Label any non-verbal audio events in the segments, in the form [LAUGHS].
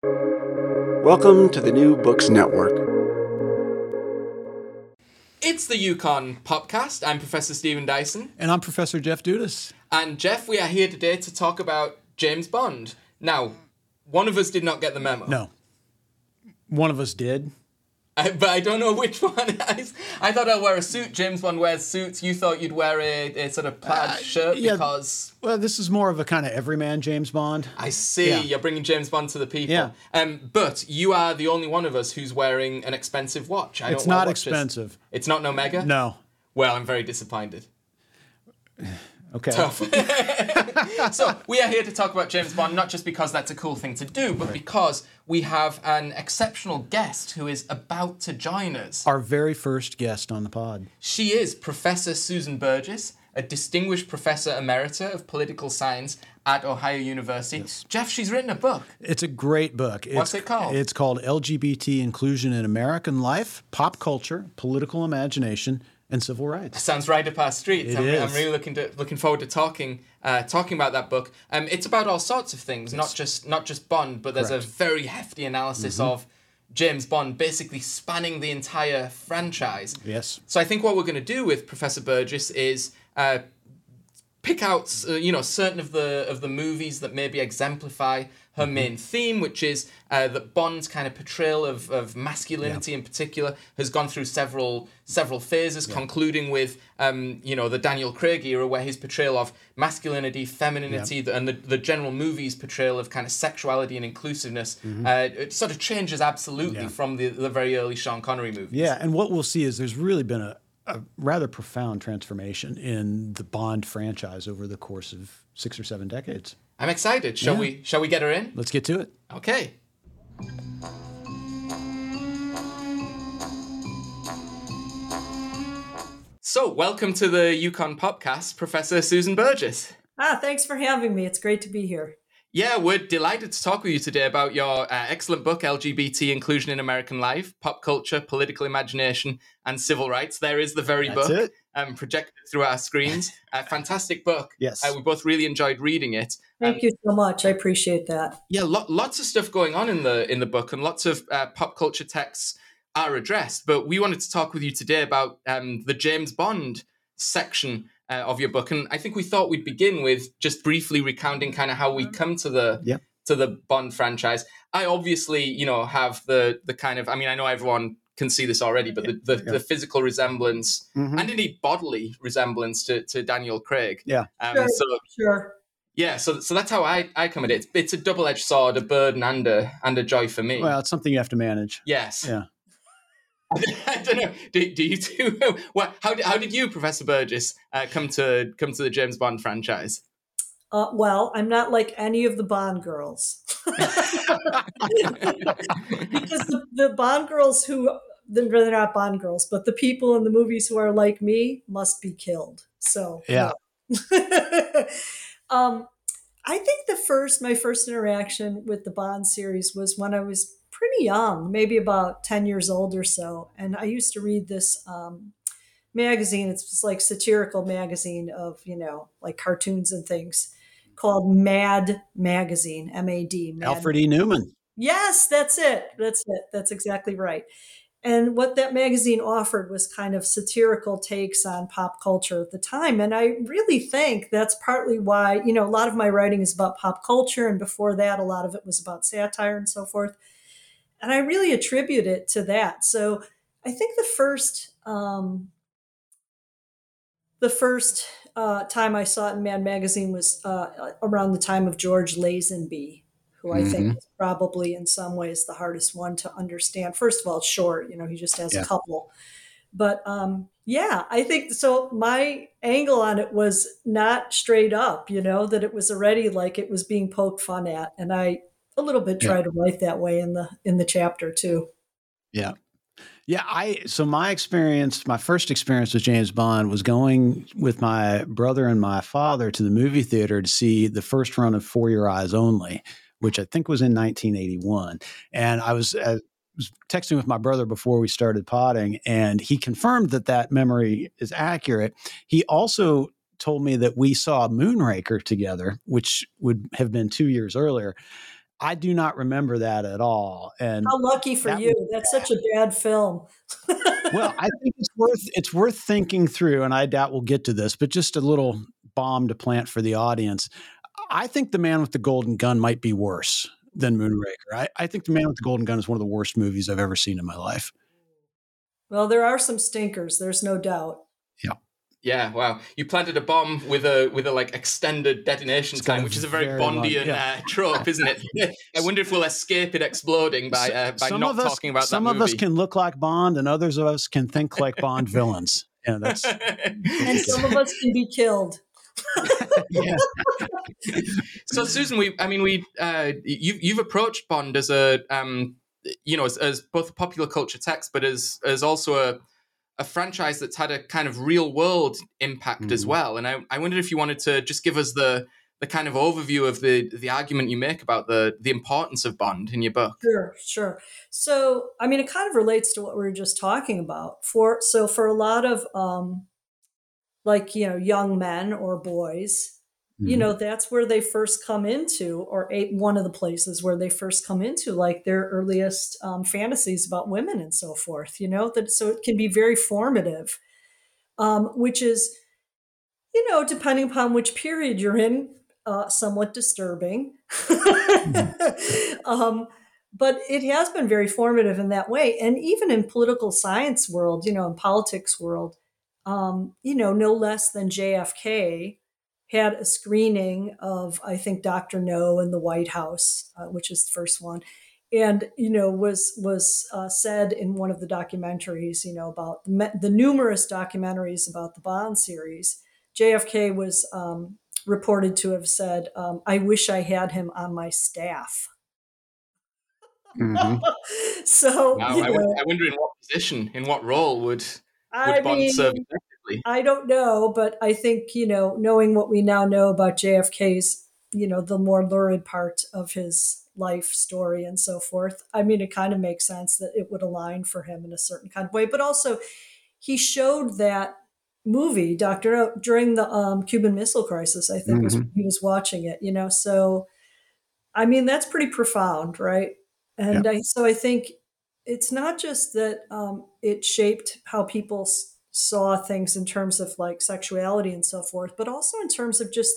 Welcome to the New Books Network. It's the UConn PopCast. I'm Professor Stephen Dyson. And I'm Professor Jeff Dudas. And Jeff, we are here today to talk about James Bond. Now, one of us did not get the memo. No. One of us did. I, but I don't know which [LAUGHS] one. I, I thought I'd wear a suit. James Bond wears suits. You thought you'd wear a, a sort of plaid uh, shirt yeah, because. Well, this is more of a kind of everyman James Bond. I see. Yeah. You're bringing James Bond to the people. Yeah. Um, but you are the only one of us who's wearing an expensive watch. I it's not expensive. It's not an Omega? No. Well, I'm very disappointed. [SIGHS] Okay. Tough. [LAUGHS] so we are here to talk about James Bond, not just because that's a cool thing to do, but right. because we have an exceptional guest who is about to join us. Our very first guest on the pod. She is Professor Susan Burgess, a distinguished professor emerita of political science at Ohio University. Yes. Jeff, she's written a book. It's a great book. What's it's, it called? It's called LGBT Inclusion in American Life, Pop Culture, Political Imagination, and civil rights. Sounds right up our street. It I'm. I'm really looking to looking forward to talking uh, talking about that book. Um, it's about all sorts of things, not just not just Bond, but there's Correct. a very hefty analysis mm-hmm. of James Bond, basically spanning the entire franchise. Yes. So I think what we're going to do with Professor Burgess is. Uh, pick out uh, you know certain of the of the movies that maybe exemplify her mm-hmm. main theme, which is uh, that Bond's kind of portrayal of, of masculinity yeah. in particular has gone through several several phases, yeah. concluding with um, you know the Daniel Craig era, where his portrayal of masculinity, femininity, yeah. and the, the general movie's portrayal of kind of sexuality and inclusiveness, mm-hmm. uh, it sort of changes absolutely from the, the very early Sean Connery movies. Yeah, and what we'll see is there's really been a, a rather profound transformation in the Bond franchise over the course of six or seven decades. I'm excited. Shall Yeah. we shall we get her in? Let's get to it. Okay. So, welcome to the UConn PopCast, Professor Susan Burgess. Ah, thanks for having me. It's great to be here. Yeah, we're delighted to talk with you today about your uh, excellent book, LGBT Inclusion in American Life Pop Culture, Political Imagination, and Civil Rights. There is the very That's book it. Um, projected through our screens. [LAUGHS] A fantastic book. Yes. Uh, we both really enjoyed reading it. Thank Um, you so much. I appreciate that. yeah, lo- lots of stuff going on in the in the book, and lots of uh, pop culture texts are addressed. But we wanted to talk with you today about um, the James Bond section uh, of your book, and I think we thought we'd begin with just briefly recounting kind of how we come to the Yep. to the Bond franchise. I obviously, you know, have the the kind of I mean, I know everyone can see this already, but the, the, Yeah. the physical resemblance Mhm. and indeed bodily resemblance to, to Daniel Craig. Yeah. Um, Sure. So Sure. yeah, so so that's how I, I come at it. It's, it's a double edged sword, a burden and a and a joy for me. Well, it's something you have to manage. yes. Yeah. [LAUGHS] I don't know. Do, do you two? [LAUGHS] What? How did how did you, Professor Burgess, uh, come to come to the James Bond franchise? Uh, well, I'm not like any of the Bond girls. [LAUGHS] because the, the Bond girls who, they're not Bond girls, but the people in the movies who are like me must be killed. So, Yeah. [LAUGHS] um, I think the first, my first interaction with the Bond series was when I was pretty young, maybe about 10 years old or so. And I used to read this um, magazine. It's just like satirical magazine of, you know, like cartoons and things called Mad Magazine, M A D. Mad Alfred E. Neuman. Yes, that's it. That's it. That's exactly right. And what that magazine offered was kind of satirical takes on pop culture at the time. And I really think that's partly why, you know, a lot of my writing is about pop culture. And before that, a lot of it was about satire and so forth. And I really attribute it to that. So I think the first, um, the first uh, time I saw it in Mad Magazine was uh, around the time of George Lazenby, who I think is probably in some ways the hardest one to understand. First of all, short, you know, he just has Yeah. a couple. But um, yeah, I think so. My angle on it was not straight up, you know, that it was already like it was being poked fun at, and I a little bit Yeah. try to write that way in the in the chapter too. Yeah. Yeah, I so my experience, my first experience with James Bond was going with my brother and my father to the movie theater to see the first run of For Your Eyes Only, which I think was in 1981. And I was, uh, was texting with my brother before we started potting, and he confirmed that that memory is accurate. He also told me that we saw Moonraker together, which would have been two years earlier. I do not remember that at all. And how lucky for that you! Was, That's such a bad film. well, I think it's worth it's worth thinking through, and I doubt we'll get to this, but just a little bomb to plant for the audience. I think The Man with the Golden Gun might be worse than Moonraker. I, I think The Man with the Golden Gun is one of the worst movies I've ever seen in my life. Well, there are some stinkers. There's no doubt. Yeah. Yeah, wow! You planted a bomb with a with a like extended detonation time, which is a very, very Bondian yeah. uh, trope, isn't it? [LAUGHS] I wonder if we'll escape it exploding by uh, by some not us, talking about some that. some of us can look like Bond, and others of us can think like Bond [LAUGHS] villains. Yeah, that's. and some of us can be killed. Yeah. [LAUGHS] so Susan, we I mean we uh, you you've approached Bond as a um you know as, as both a popular culture text, but as as also a a franchise that's had a kind of real world impact mm. as well. And I, I wondered if you wanted to just give us the the kind of overview of the the argument you make about the the importance of Bond in your book. Sure, sure. So I mean, it kind of relates to what we were just talking about. For so for a lot of um, like you know young men or boys, you mm-hmm. know that's where they first come into or a, one of the places where they first come into like their earliest um, fantasies about women and so forth you know that so it can be very formative um, which is you know depending upon which period you're in uh, somewhat disturbing mm-hmm. [LAUGHS] um, but it has been very formative in that way and even in political science world you know in politics world um, you know no less than jfk had a screening of I think Dr. No in the White House, uh, which is the first one, and you know was was uh, said in one of the documentaries, you know about the, the, numerous documentaries about the Bond series. JFK was um, reported to have said, um, "I wish I had him on my staff." Mm-hmm. [LAUGHS] so wow, I, know, I, wonder in what position, in what role would would I mean, I don't know, but I think, you know, knowing what we now know about JFK's, you know, the more lurid part of his life story and so forth, I mean, it kind of makes sense that it would align for him in a certain kind of way. But also, he showed that movie, Dr. No, during the um, Cuban Missile Crisis, I think, mm-hmm. was, he was watching it, you know, so I mean, that's pretty profound, right? And I, so I think it's not just that um, it shaped how people saw things in terms of like sexuality and so forth, but also in terms of just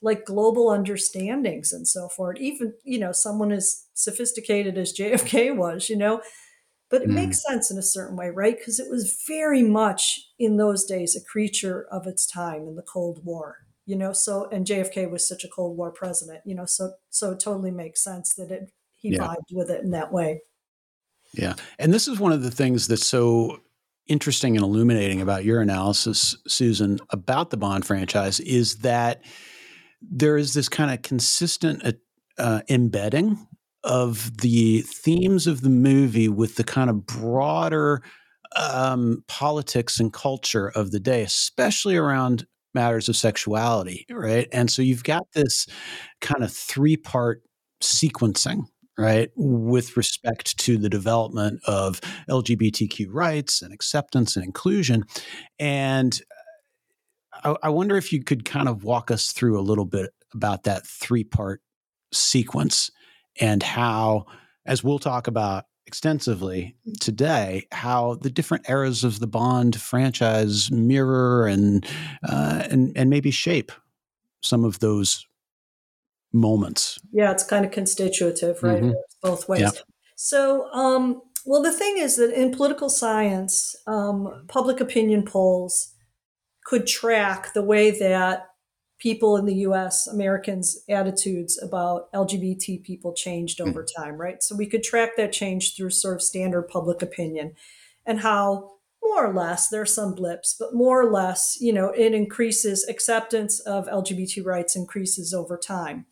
like global understandings and so forth. Even, you know, someone as sophisticated as [LAUGHS] JFK was, you know, but it mm. makes sense in a certain way, right? Because it was very much in those days a creature of its time in the Cold War, you know. So, and JFK was such a Cold War president, you know, so so it totally makes sense that it he yeah. vibed with it in that way. Yeah, and this is one of the things that's so interesting and illuminating about your analysis, Susan, about the Bond franchise is that there is this kind of consistent uh, uh, embedding of the themes of the movie with the kind of broader um, politics and culture of the day, especially around matters of sexuality, right? And so you've got this kind of three part sequencing right, with respect to the development of LGBTQ rights and acceptance and inclusion. And I, I wonder if you could kind of walk us through a little bit about that three part sequence and how, as we'll talk about extensively today, how the different eras of the Bond franchise mirror and uh, and and maybe shape some of those moments. Yeah, it's kind of constitutive, right? Mm-hmm. Both ways. Yeah. So, um, well, the thing is that in political science, um, public opinion polls could track the way that people in the US, Americans' attitudes about LGBT people changed over mm-hmm. time, right? So we could track that change through sort of standard public opinion and how more or less there are some blips but more or less you know it increases acceptance of lgbt rights increases over time.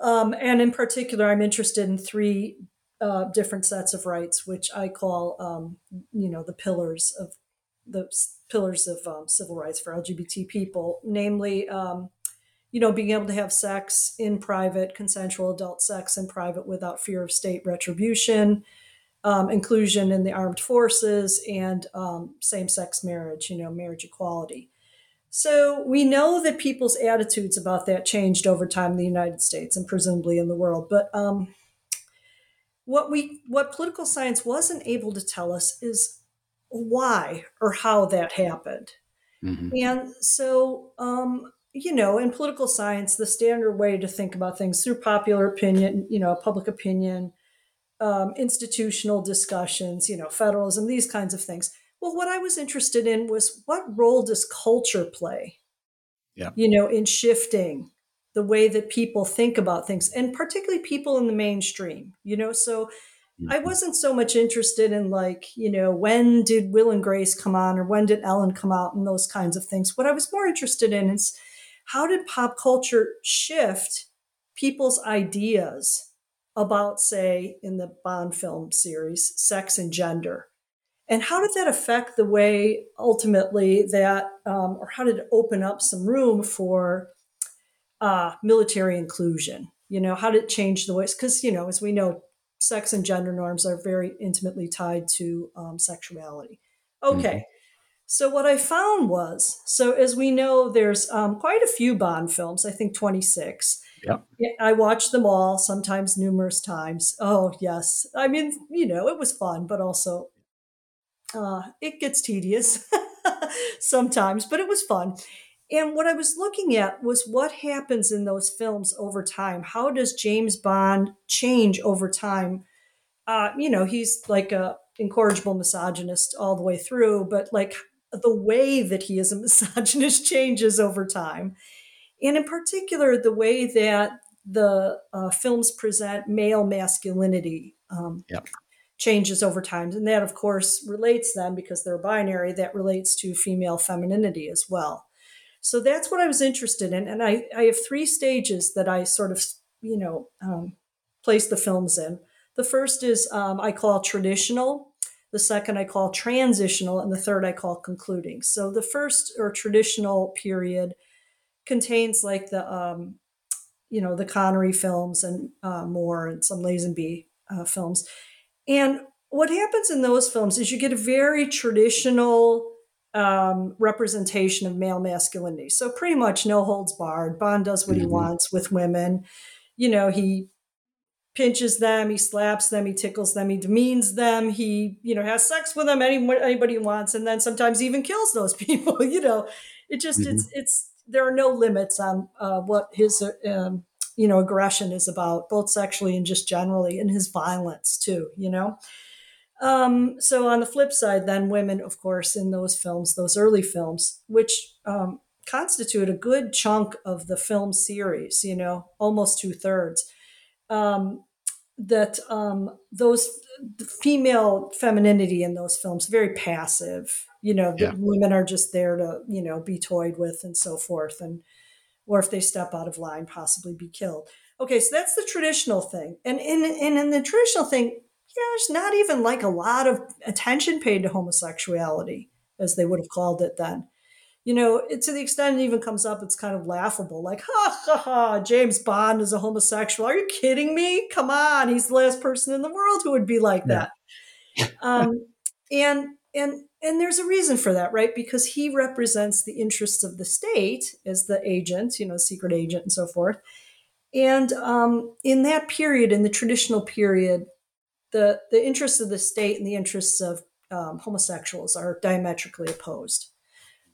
Um, and in particular, I'm interested in three uh, different sets of rights, which I call, um, you know, the pillars of the pillars of um, civil rights for LGBT people, namely, um, you know, being able to have sex in private, consensual adult sex in private without fear of state retribution, um, inclusion in the armed forces, and um, same sex marriage, you know, marriage equality. So we know that people's attitudes about that changed over time in the United States and presumably in the world. But um, what we what political science wasn't able to tell us is why or how that happened. Mm-hmm. And so, um, you know, in political science, the standard way to think about things through popular opinion, you know, public opinion, um, institutional discussions, you know, federalism, these kinds of things. Well, what I was interested in was what role does culture play? Yeah. You know, in shifting the way that people think about things, and particularly people in the mainstream, you know. So mm-hmm. I wasn't so much interested in like, you know, when did Will and Grace come on or when did Ellen come out and those kinds of things. What I was more interested in is how did pop culture shift people's ideas about, say, in the Bond film series, sex and gender? And how did that affect the way ultimately that, um, or how did it open up some room for uh, military inclusion? You know, how did it change the ways? Because, you know, as we know, sex and gender norms are very intimately tied to um, sexuality. Okay. Mm-hmm. So what I found was, so as we know, there's um, quite a few Bond films. I think 26. Yep. I watched them all, sometimes numerous times. Oh yes, I mean, you know, it was fun, but also uh, it gets tedious [LAUGHS] sometimes, but it was fun. And what I was looking at was what happens in those films over time. How does James Bond change over time? Uh, you know, he's like a incorrigible misogynist all the way through, but like the way that he is a [LAUGHS] misogynist changes over time. And in particular, the way that the uh, films present male masculinity um, yep changes over time. And that, of course, relates then because they're binary, that relates to female femininity as well. So that's what I was interested in. And I, I have three stages that I sort of, you know, um, place the films in. The first is um, I call traditional. The second I call transitional. And the third I call concluding. So the first or traditional period contains like the, um, you know, the Connery films and uh, more and some Lazenby uh, films. And what happens in those films is you get a very traditional um, representation of male masculinity. So pretty much no holds barred. Bond does what mm-hmm. he wants with women. You know, he pinches them, he slaps them, he tickles them, he demeans them, he you know has sex with them any, anybody wants, and then sometimes even kills those [LAUGHS] people. you know, it just mm-hmm. it's it's there are no limits on uh, what his um, you know aggression is about both sexually and just generally and his violence too you know? Um, so on the flip side then women of course in those films those early films which um, constitute a good chunk of the film series you know almost two-thirds um, that um, those female femininity in those films very passive you know yeah. women are just there to you know be toyed with and so forth and or if they step out of line, possibly be killed. Okay, so that's the traditional thing. And in, and in the traditional thing, yeah, there's not even like a lot of attention paid to homosexuality, as they would have called it then. You know, it, to the extent it even comes up, it's kind of laughable. Like, ha ha ha, James Bond is a homosexual. Are you kidding me? Come on, he's the last person in the world who would be like that. um, and and and there's a reason for that right because he represents the interests of the state as the agent you know secret agent and so forth and um, in that period in the traditional period the the interests of the state and the interests of um, homosexuals are diametrically opposed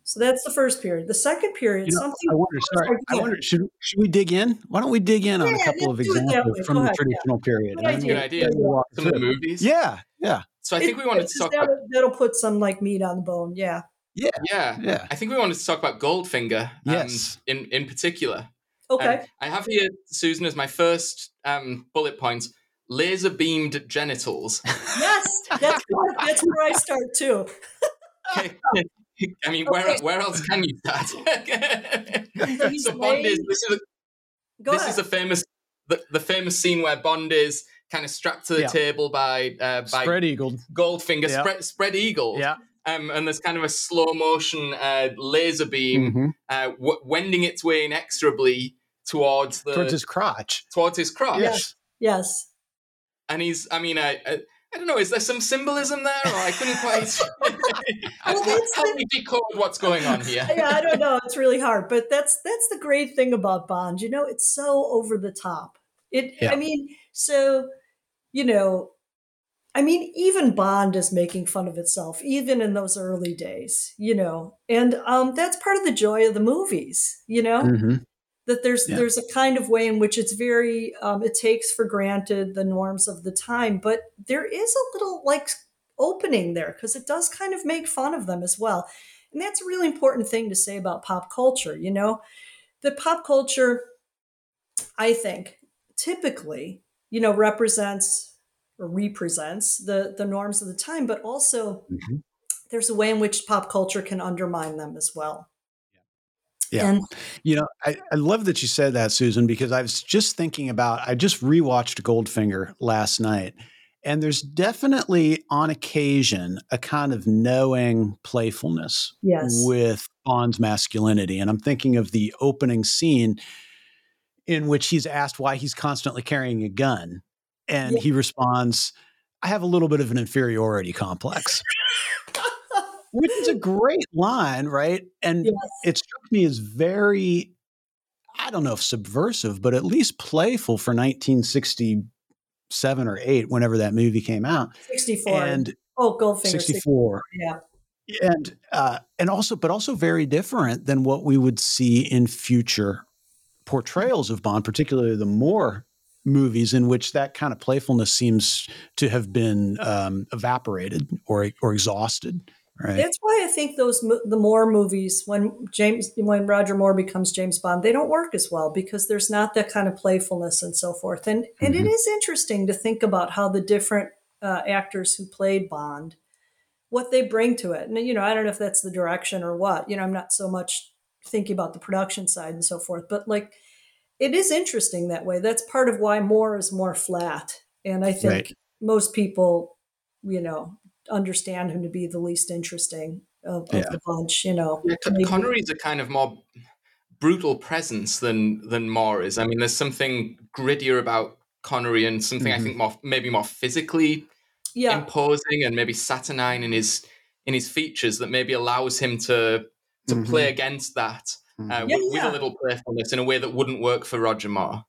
so that's the first period. The second period, you know, something. I wonder. Sorry, I wonder. Should should we dig in? Why don't we dig in on a couple of examples from the traditional yeah. period? Good idea. Good idea. Some of the movies. Yeah, yeah. So I think it, we wanted to talk that'll, about that'll put some like meat on the bone. Yeah. Yeah. Yeah. Yeah. I think we wanted to talk about Goldfinger. Um, yes. In in particular. Okay. Um, I have here, Susan, as my first um, bullet point: laser beamed genitals. Yes, that's that's where I start too. okay. [LAUGHS] I mean, where okay. where else can you start? so [LAUGHS] Bond is this is a, this ahead. is a famous the, the famous scene where Bond is kind of strapped to the yeah. table by uh, by spread eagle Goldfinger yeah. spread spread eagle. Yeah. Um, and there's kind of a slow motion uh, laser beam mm-hmm. uh, w- wending its way inexorably towards the towards his crotch. Towards his crotch. Yes. Yes. And he's, I mean, I. uh I don't know. Is there some symbolism there, or I couldn't quite [LAUGHS] [LAUGHS] Well, that's help the- me decode what's going on here? [LAUGHS] yeah, I don't know. It's really hard, but that's that's the great thing about Bond. You know, it's so over the top. It. Yeah. I mean, so you know, I mean, even Bond is making fun of itself, even in those early days. You know, and um, that's part of the joy of the movies. You know, Mhm. that there's Yeah. there's a kind of way in which it's very um, it takes for granted the norms of the time, but there is a little like opening there because it does kind of make fun of them as well. And that's a really important thing to say about pop culture, you know? That pop culture, I think, typically, you know, represents or represents the, the norms of the time, but also Mhm. there's a way in which pop culture can undermine them as well. Yeah. And You know, I, I love that you said that, Susan, because I was just thinking about, I just rewatched Goldfinger last night. And there's definitely on occasion a kind of knowing playfulness yes. with Bond's masculinity. And I'm thinking of the opening scene in which he's asked why he's constantly carrying a gun. And Yeah. he responds, I have a little bit of an inferiority complex, [LAUGHS] which is a great line, right? And yes. it struck me as very i don't know if subversive but at least playful for 1967 or 8 whenever that movie came out 64. and oh, Goldfinger. 64 Yeah. and uh, and also but also very different than what we would see in future portrayals of bond particularly the Moore movies in which that kind of playfulness seems to have been um, evaporated or or exhausted right? That's why I think those the Moore movies when James when Roger Moore becomes James Bond they don't work as well because there's not that kind of playfulness and so forth. And and it Mhm. is interesting to think about how the different uh, actors who played Bond what they bring to it. And you know I don't know if that's the direction or what. You know I'm not so much thinking about the production side and so forth but like it is interesting that way that's part of why Moore is more flat and I think Right. most people you know understand him to be the least interesting of, of the bunch. You know, Yeah, Con- Maybe- Connery's a kind of more brutal presence than than Moore is. I mean, there's something grittier about Connery and something I Mhm. think more maybe more physically yeah, imposing and maybe saturnine in his in his features that maybe allows him to to Mhm. play against that uh. Yeah, with, with a little playfulness in a way that wouldn't work for Roger Moore.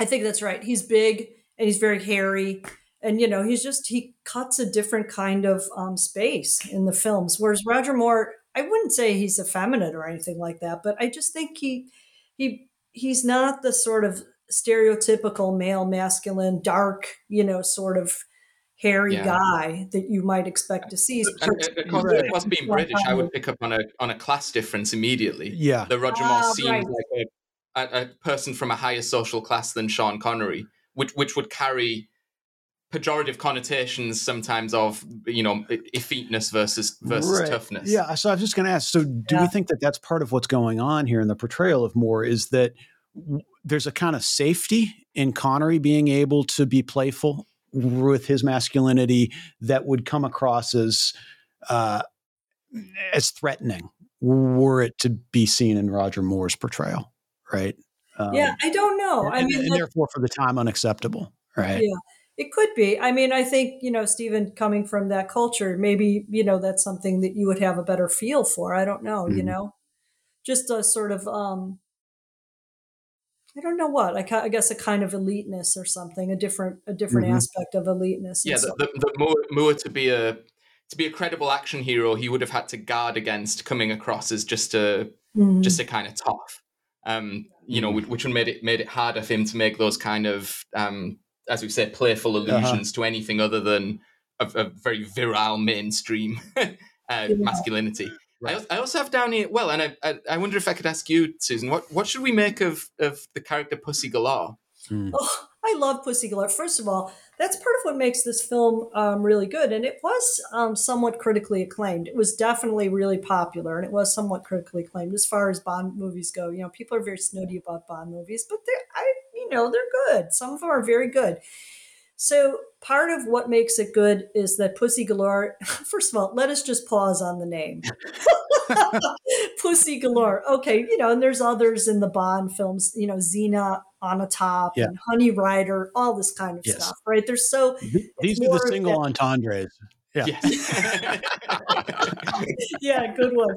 I think that's right. He's big and he's very hairy, and you know, he's just he cuts a different kind of um, space in the films. Whereas Roger Moore, I wouldn't say he's effeminate or anything like that, but I just think he he he's not the sort of stereotypical male, masculine, dark, you know, sort of hairy Yeah. guy that you might expect to see. And, and Right. of course, being British, I would pick up on a on a class difference immediately. yeah The Roger Ah, Moore seems right. like a, a, a person from a higher social class than Sean Connery, which which would carry pejorative connotations sometimes of you know effeteness versus versus Right. toughness. Yeah. So I was just going to ask. So, do Yeah. we think that that's part of what's going on here in the portrayal of Moore? Is that w- there's a kind of safety in Connery being able to be playful with his masculinity that would come across as uh, as threatening were it to be seen in Roger Moore's portrayal, right? Um, yeah, I don't know. and, I mean, and therefore, for the time, unacceptable, right? Yeah. It could be. I mean, I think, you know, Stephen, coming from that culture, maybe, you know, that's something that you would have a better feel for. I don't know, you Mhm. know, just a sort of, um, I don't know what, I, guess a kind of eliteness or something, a different, a different Mhm. aspect of eliteness. yeah. The, the, the Moore, Moore to be a to be a credible action hero, he would have had to guard against coming across as just a Mhm. just a kind of tough. Um, you know, which, which would made it made it harder for him to make those kind of, um, as we say, playful allusions to anything other than a, a very virile mainstream [LAUGHS] uh, masculinity. I, al- I also have down here. Well, and I, I I wonder if I could ask you, Susan, what what should we make of of the character Pussy Galore? Oh, I love Pussy Galore. First of all, that's part of what makes this film um, really good. And it was um, somewhat critically acclaimed. It was definitely really popular and it was somewhat critically acclaimed as far as Bond movies go. You know, people are very snooty about Bond movies, but they're, I, you know, they're good. Some of them are very good. So part of what makes it good is that Pussy Galore. [LAUGHS] First of all, let us just pause on the name. [LAUGHS] Pussy Galore. Okay, you know, and there's others in the Bond films. You know, Xenia Onatopp Yeah. and Honey Rider, all this kind of Yes. stuff, right? There's so These are the single that- entendres. Yeah. Yes. [LAUGHS] yeah, good one.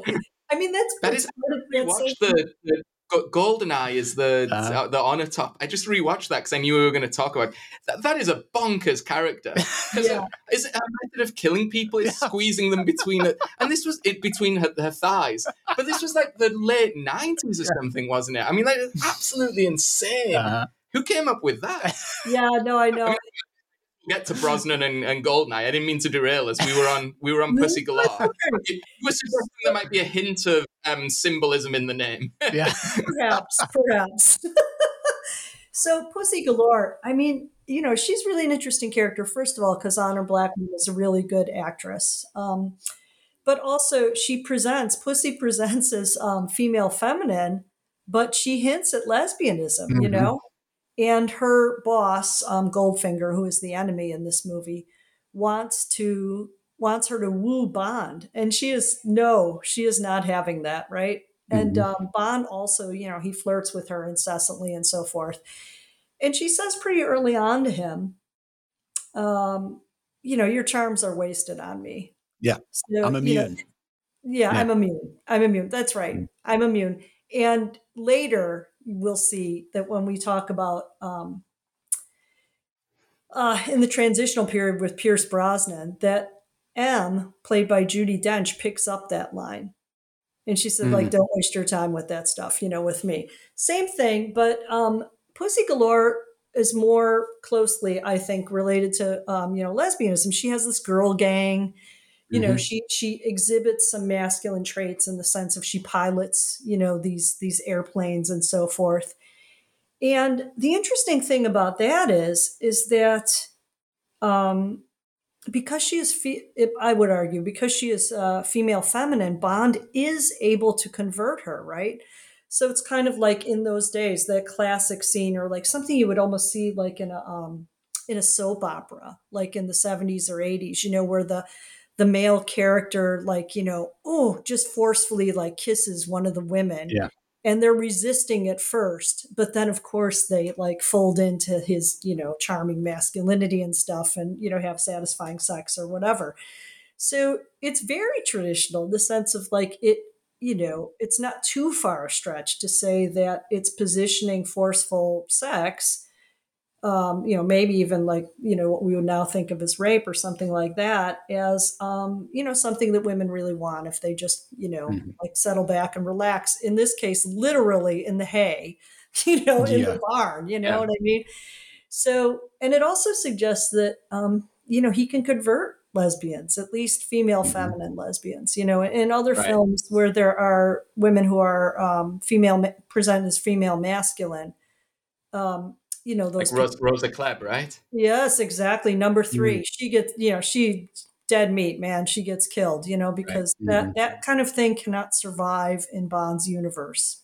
I mean, that's That that's part of that Watch the, the Go- Goldeneye is the Uh-huh. uh, the Onatopp. I just rewatched that because I knew we were going to talk about that. That is a bonkers character. [LAUGHS] Yeah. Is it a method of killing people? Is [LAUGHS] squeezing them between it, and this was it between her, her thighs. But this was like the late nineties or something, wasn't it? I mean, like absolutely insane. Uh-huh. Who came up with that? Yeah, no, I know. Get to Brosnan and, and Goldeneye. I didn't mean to derail us. We were on we were on Pussy Galore. You were suggesting there might be a hint of um, symbolism in the name. [LAUGHS] Yeah. perhaps, perhaps. [LAUGHS] so Pussy Galore, I mean, you know, she's really an interesting character. First of all, because Honor Blackman is a really good actress, um, but also she presents Pussy [LAUGHS] presents as um, female feminine, but she hints at lesbianism. You Mhm. know, and her boss, um, Goldfinger, who is the enemy in this movie, wants to wants her to woo Bond, and she is no, she is not having that, right? And um, Bond also, you know, he flirts with her incessantly and so forth. And she says pretty early on to him, um, you know, your charms are wasted on me. Yeah, So, I'm you know, immune. yeah, Yeah. I'm immune. I'm immune. That's right. Mm. I'm immune. And later we'll see that when we talk about um, uh, in the transitional period with Pierce Brosnan, that M, played by Judi Dench, picks up that line. And she said, like, don't waste your time with that stuff, you know, with me. Same thing, but um, Pussy Galore is more closely, I think, related to, um, you know, lesbianism. She has this girl gang you know Mhm. she she exhibits some masculine traits in the sense of she pilots you know these these airplanes and so forth and the interesting thing about that is is that um because she is fe- i would argue because she is uh, female feminine bond is able to convert her right so it's kind of like in those days that classic scene or like something you would almost see like in a um in a soap opera like in the 70s or 80s you know where the the male character like you know oh just forcefully like kisses one of the women Yeah. and they're resisting at first but then of course they like fold into his you know charming masculinity and stuff and you know have satisfying sex or whatever so it's very traditional in the sense of like it you know it's not too far a stretch to say that it's positioning forceful sex um, you know, maybe even like, you know, what we would now think of as rape or something like that as, um, you know, something that women really want if they just, you know, Mhm. like settle back and relax. In this case, literally in the hay, [LAUGHS] you know, in Yeah. the barn, you know Yeah. what I mean? So, and it also suggests that, um, you know, he can convert lesbians, at least female Mhm. feminine lesbians, you know, in other Right. films where there are women who are um, female, ma- presented as female masculine. Um, you know Like those Ros- Rosa Klebb, right? Yes, exactly. Number 3 She gets, you know, she dead meat, man. She gets killed, you know, because that Mhm. that kind of thing cannot survive in Bond's universe.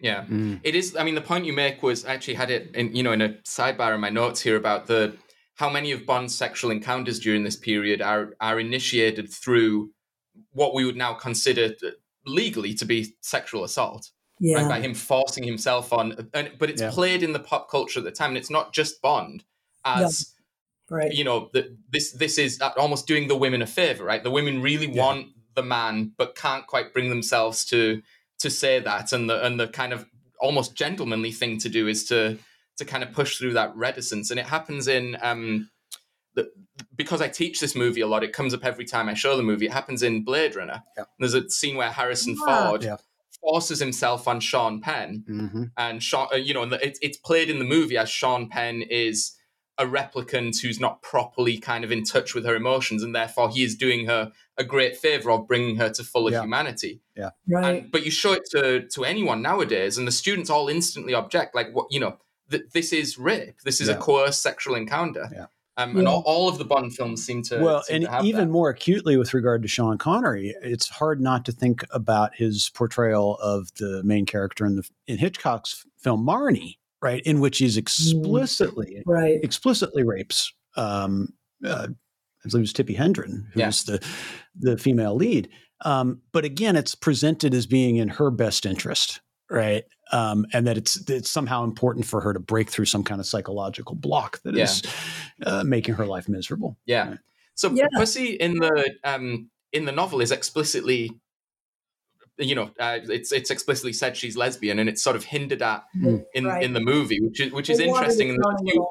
Yeah. Mm. It is. I mean, the point you make was I actually had it in you know in a sidebar in my notes here about the how many of Bond's sexual encounters during this period are are initiated through what we would now consider legally to be sexual assault, Yeah. right? By him forcing himself on, and, but it's Yeah. played in the pop culture at the time, and it's not just Bond as Right. you know the, this this is almost doing the women a favor right the women really Yeah. want the man but can't quite bring themselves to to say that and the and the kind of almost gentlemanly thing to do is to to kind of push through that reticence and it happens in um the, because I teach this movie a lot, it comes up every time I show the movie. It happens in Blade Runner. Yeah. There's a scene where Harrison Ah. Ford Yeah. Forces himself on Sean Penn, hmm and Sean, uh, you know, and it's it's played in the movie as Sean Penn is a replicant who's not properly kind of in touch with her emotions, and therefore he is doing her a great favor of bringing her to fuller Yeah. humanity. Yeah, Right. And, but you show it to to anyone nowadays, and the students all instantly object, like, what you know, th- this is rape. This is a Yeah. coerced sexual encounter. Yeah. Um, and all, all of the Bond films seem to well, seem and to have even that. more acutely with regard to Sean Connery, it's hard not to think about his portrayal of the main character in the in Hitchcock's film Marnie, right, in which he's explicitly Right. explicitly rapes um, uh, I believe it was Tippi Hedren, who's yeah. the the female lead. Um, but again, it's presented as being in her best interest, right? Um, and that it's it's somehow important for her to break through some kind of psychological block that yeah. is uh, making her life miserable. Yeah. Right? So yeah. Pussy in the um, in the novel is explicitly you know, uh, it's it's explicitly said she's lesbian, and it's sort of hinted at mm. in right. in the movie, which is which is interesting. And there's a few,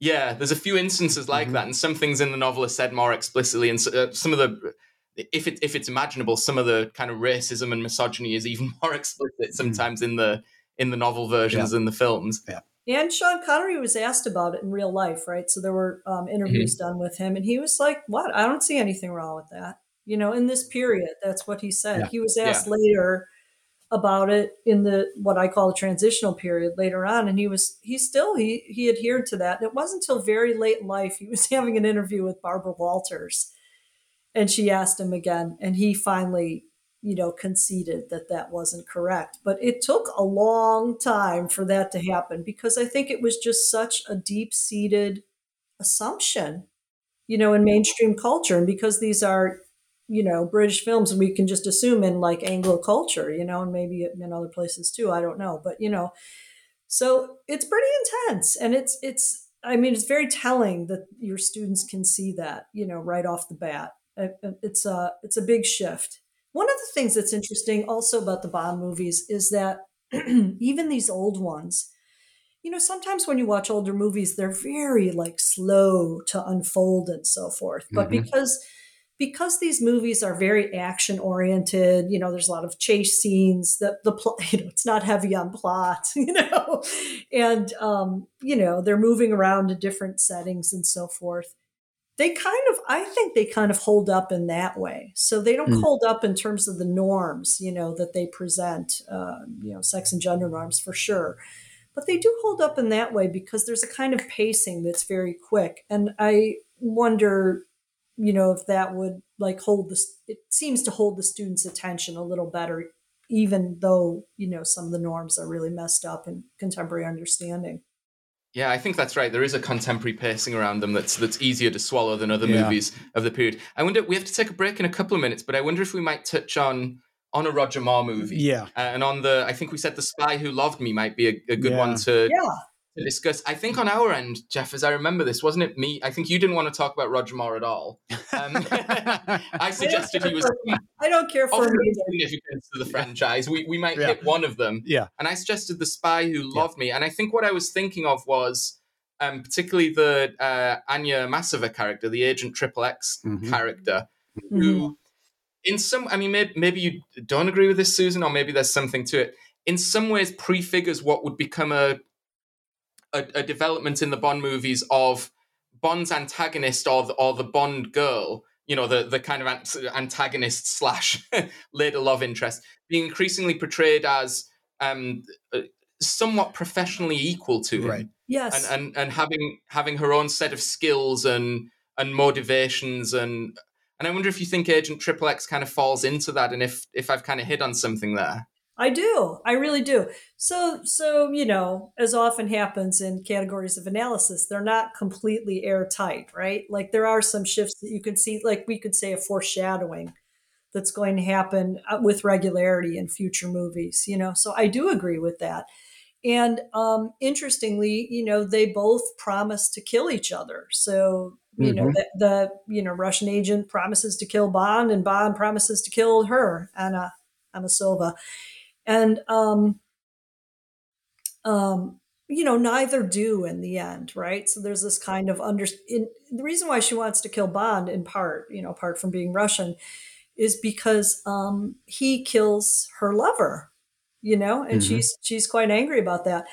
yeah, there's a few instances like mm-hmm. that, and some things in the novel are said more explicitly, and uh, some of the if it if it's imaginable, some of the kind of racism and misogyny is even [LAUGHS] more explicit mm. sometimes mm. in the in the novel versions yeah. than the films. Yeah. And Sean Connery was asked about it in real life, right? So there were um, interviews mm-hmm. done with him, and he was like, "What? I don't see anything wrong with that." You know, in this period, that's what he said. Yeah. He was asked yeah. later about it in the what I call the transitional period later on, and he was he still he he adhered to that. And it wasn't until very late in life he was [LAUGHS] having an interview with Barbara Walters, and she asked him again, and he finally you know conceded that that wasn't correct. But it took a long time for that to happen because I think it was just such a deep seated assumption, you know, in mainstream culture, and because these are you know british films we can just assume in like anglo culture you know and maybe in other places too i don't know. But you know so it's pretty intense. And it's it's i mean it's very telling that your students can see that you know right off the bat it's a it's a big shift one of the things that's interesting also about the bond movies is that [CLEARS THROAT] even these old ones you know sometimes when you watch older movies they're very like slow to unfold and so forth but mm-hmm. because because these movies are very action oriented, you know, there's a lot of chase scenes. The the plot, [LAUGHS] you know, it's not heavy on plot, [LAUGHS] you know, and um, you know, they're moving around to different settings and so forth. They kind of, I think, they kind of hold up in that way. So they don't mm. hold up in terms of the norms, you know, that they present, uh, you know, sex and gender norms for sure. But they do hold up in that way because there's a kind of pacing that's very quick, and I wonder you know, if that would like hold this, it seems to hold the students' attention a little better, even though, you know, some of the norms are really messed up in contemporary understanding. Yeah, I think that's right. There is a contemporary pacing around them that's that's easier to swallow than other yeah. movies of the period. I wonder. We have to take a break in a couple of minutes, but I wonder if we might touch on on a Roger Moore movie. Yeah, uh, and on the I think we said the Spy Who Loved Me might be a, a good yeah. one to yeah to discuss. I think on our end, Jeff, as I remember this, wasn't it me? I think you didn't want to talk about Roger Moore at all. Um, [LAUGHS] I suggested he was. I don't care for significance to the franchise. We we might yeah. hit one of them. Yeah. And I suggested The Spy Who Loved yeah. Me, and I think what I was thinking of was. Um, particularly the uh, Anya Amasova character, the Agent Triple X mm-hmm. character, mm-hmm. who, in some, I mean, maybe, maybe you don't agree with this, Susan, or maybe there's something to it. In some ways, prefigures what would become a a, a development in the Bond movies of Bond's antagonist or the, or the Bond girl, you know, the, the kind of antagonist slash [LAUGHS] later love interest, being increasingly portrayed as um, uh, somewhat professionally equal to him. Right. Yes. And, and and having having her own set of skills and and motivations and and I wonder if you think Agent Triple X kind of falls into that and if if I've kind of hit on something there. I do. I really do. So, so you know, as often happens in categories of analysis, they're not completely airtight, right? Like there are some shifts that you can see, like we could say a foreshadowing that's going to happen uh, with regularity in future movies. You know, so I do agree with that. And um, interestingly, you know, they both promise to kill each other. So you mm-hmm. know the, the, you know Russian agent promises to kill Bond, and Bond promises to kill her, Anna Amasova and um, um, you know neither do in the end right so there's this kind of under in, the reason why she wants to kill bond in part you know apart from being russian is because um, he kills her lover you know and mm-hmm. she's she's quite angry about that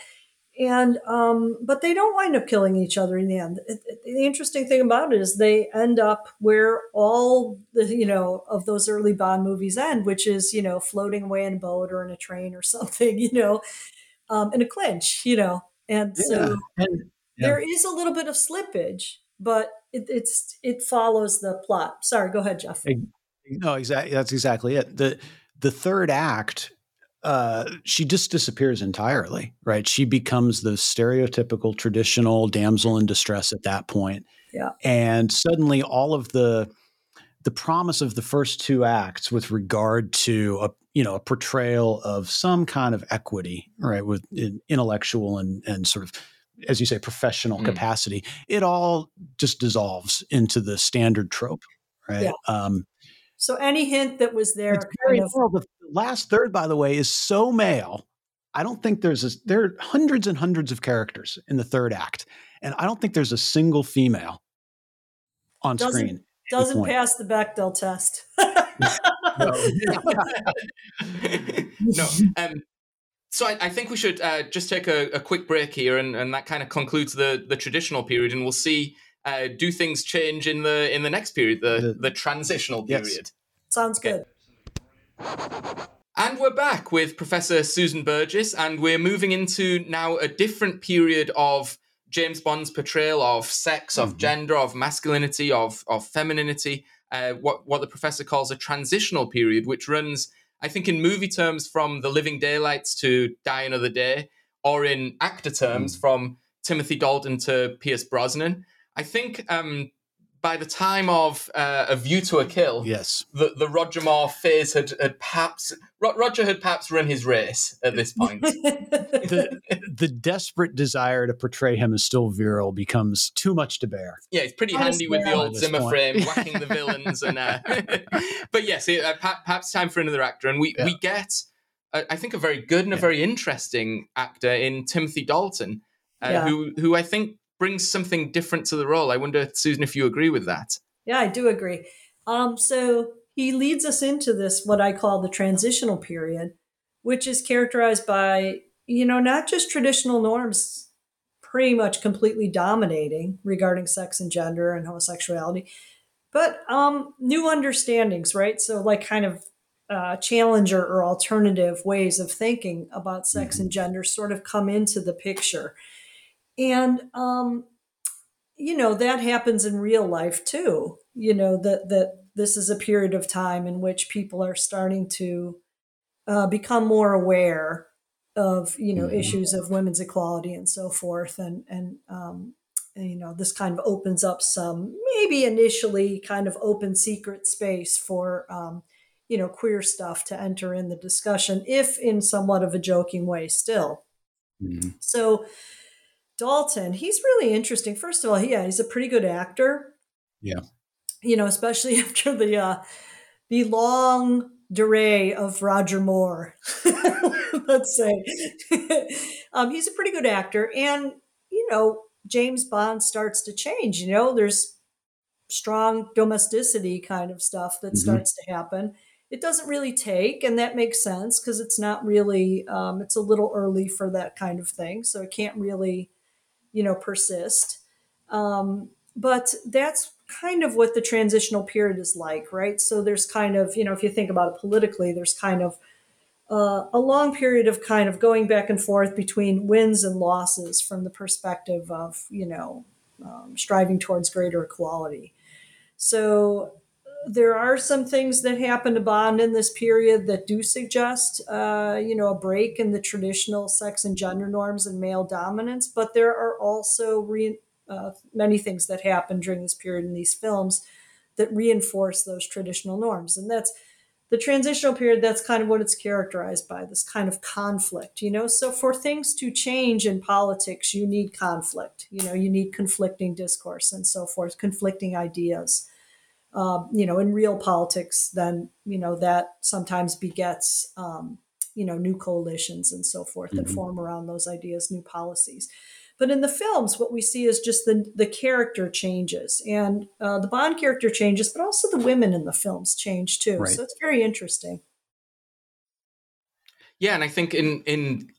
and um, but they don't wind up killing each other in the end. The interesting thing about it is they end up where all the you know of those early Bond movies end, which is you know floating away in a boat or in a train or [LAUGHS] something, you know, um, in a clinch, you know, and yeah. so and, yeah. there is a little bit of slippage, but it, it's it follows the plot. Sorry, go ahead, Jeff. No, exactly. That's exactly it. the The third act uh, she just disappears entirely, right? She becomes the stereotypical traditional damsel in distress at that point. Yeah. And suddenly all of the the promise of the first two acts with regard to a you know a portrayal of some kind of equity, right, with intellectual and and sort of as you say professional mm. capacity, it all just dissolves into the standard trope, right? Yeah. Um, so any hint that was there, it's very of- well. The last third, by the way, is so male. I don't think there's a, there are hundreds and hundreds of characters in the third act, and I don't think there's a single female on doesn't, screen. Doesn't pass the Bechdel test. [LAUGHS] no. Um, so I, I, think we should uh, just take a, a, quick break here, and, and that kind of concludes the the traditional period, and we'll see uh, do things change in the in the next period, the the, the transitional period. Yes. Sounds good. And we're back with Professor Susan Burgess, and we're moving into now a different period of James Bond's portrayal of sex, of mm-hmm. gender, of masculinity, of of femininity. Uh, what what the professor calls a transitional period, which runs, I think, in movie terms, from The Living Daylights to Die Another Day, or in actor terms, mm. from Timothy Dalton to Pierce Brosnan. I think um, by the time of uh, A View to a Kill, yes, the, the Roger Moore phase had, had perhaps Roger had perhaps run his race at this point. [LAUGHS] the, the desperate desire to portray him as still virile becomes too much to bear. Yeah, it's pretty handy with the old Zimmer point. frame, [LAUGHS] whacking the villains, and uh, [LAUGHS] but yes, uh, perhaps time for another actor, and we yeah. we get. I think a very good and a yeah. very interesting actor in Timothy Dalton, uh, yeah. who who I think brings something different to the role. I wonder, Susan, if you agree with that. Yeah, I do agree. Um, so he leads us into this, what I call the transitional period, which is characterized by, you know, not just traditional norms pretty much completely dominating regarding sex and gender and homosexuality, but um, new understandings, right? So, like, kind of uh, challenger or alternative ways of thinking about sex mm-hmm. and gender sort of come into the picture. And, um, you know, that happens in real life too. You know, that, that this is a period of time in which people are starting to uh, become more aware of, you know, mm-hmm. issues of women's equality and so forth. And, and, um, you know, this kind of opens up some maybe initially kind of open secret space for, um, you know, queer stuff to enter in the discussion, if in somewhat of a joking way still. Mm-hmm. So, Dalton, he's really interesting. First of all, yeah, he's a pretty good actor. Yeah. You know, especially [LAUGHS] after the uh the longue durée of Roger Moore, [LAUGHS] let's say. [LAUGHS] um, he's a pretty good actor. And, you know, James Bond starts to change. You know, there's strong domesticity kind of stuff that mm-hmm. starts to happen. It doesn't really take, and that makes sense because it's not really, um, it's a little early for that kind of thing. So it can't really you know, persist. Um, but that's kind of what the transitional period is like, right? So there's kind of, you know, if you think about it politically, there's kind of uh, a long period of kind of going back and forth between wins and losses from the perspective of, you know, um, striving towards greater equality. So there are some things that happen to Bond in this period that do suggest, uh, you know, a break in the traditional sex and gender norms and male dominance. But there are also re- uh, many things that happen during this period in these films that reinforce those traditional norms, and that's the transitional period. That's kind of what it's characterized by this kind of conflict, you know. So for things to change in politics, you need conflict. You know, you need conflicting discourse and so forth, conflicting ideas um, you know, in real politics, then, you know, that sometimes begets, um, you know, new coalitions and so forth mm-hmm. that form around those ideas, new policies. But in the films, what we see is just the, the character changes and uh, the Bond character changes, but also the women in the films change too. Right. So it's very interesting. Yeah, and I think in in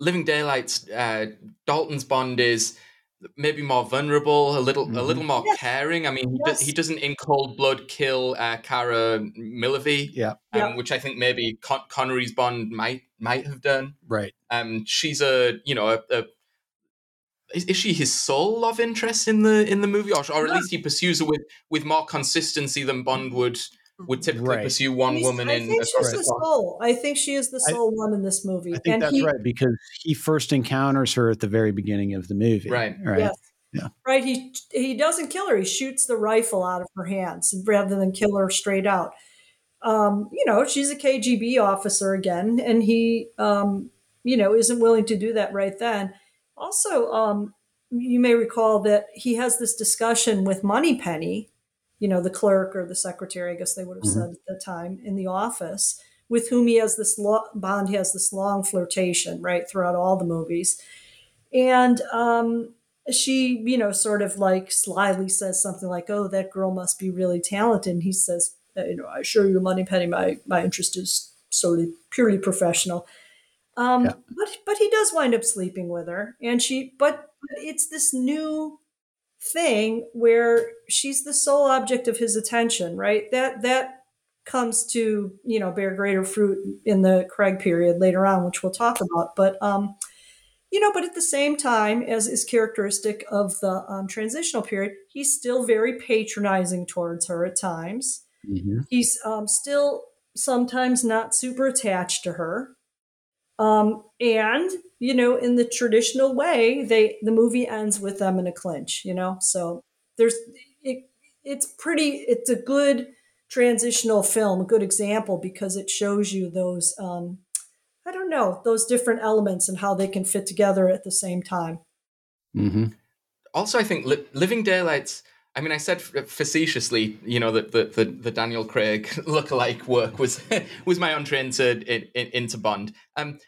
Living Daylights, uh, Dalton's Bond is maybe more vulnerable, a little mm-hmm. a little more yes. caring. I mean, yes. he, doesn't in cold blood kill uh, Kara Milovy, yeah, um, yeah. which I think maybe Con- Connery's Bond might might have done. Right. Um, she's a you know a, a is, is, she his sole love interest in the in the movie, or, or at least he pursues her with with more consistency than Bond would would typically Right. pursue one He's- woman I in think a she's the song. soul. I think she is the I- sole one in this movie. I think and that's he, right because he first encounters her at the very beginning of the movie. Right. Right. Yes. Yeah. Right. He he doesn't kill her. He shoots the rifle out of her hands rather than kill her straight out. Um, you know, she's a KGB officer again, and he, um, you know, isn't willing to do that right then. Also, um, you may recall that he has this discussion with Moneypenny, you know, the clerk or the secretary, I guess they would have Mhm. said at the time in the office, with whom he has this lo- Bond has this long flirtation right throughout all the movies, and um, she, you know, sort of like slyly says something like, "Oh, that girl must be really talented." And he says, uh, "You know, I assure you, Moneypenny, my my interest is solely purely professional." Um, Yeah. But but he does wind up sleeping with her, and she. But it's this new thing where she's the sole object of his attention, right? That that comes to you know bear greater fruit in the Craig period later on, which we'll talk about. But um, you know, but at the same time, as is characteristic of the um, transitional period, he's still very patronizing towards her at times. Mhm. He's um, still sometimes not super attached to her. Um, and you know, in the traditional way, they the movie ends with them in a clinch. You know, so there's it. It's pretty. It's a good transitional film, a good example because it shows you those. Um, I don't know those different elements and how they can fit together at the same time. Mhm. also, I think li- Living Daylights. I mean, I said facetiously, you know, that the, the, the Daniel Craig [LAUGHS] lookalike work was [LAUGHS] was my entree into in, in, into Bond. Um,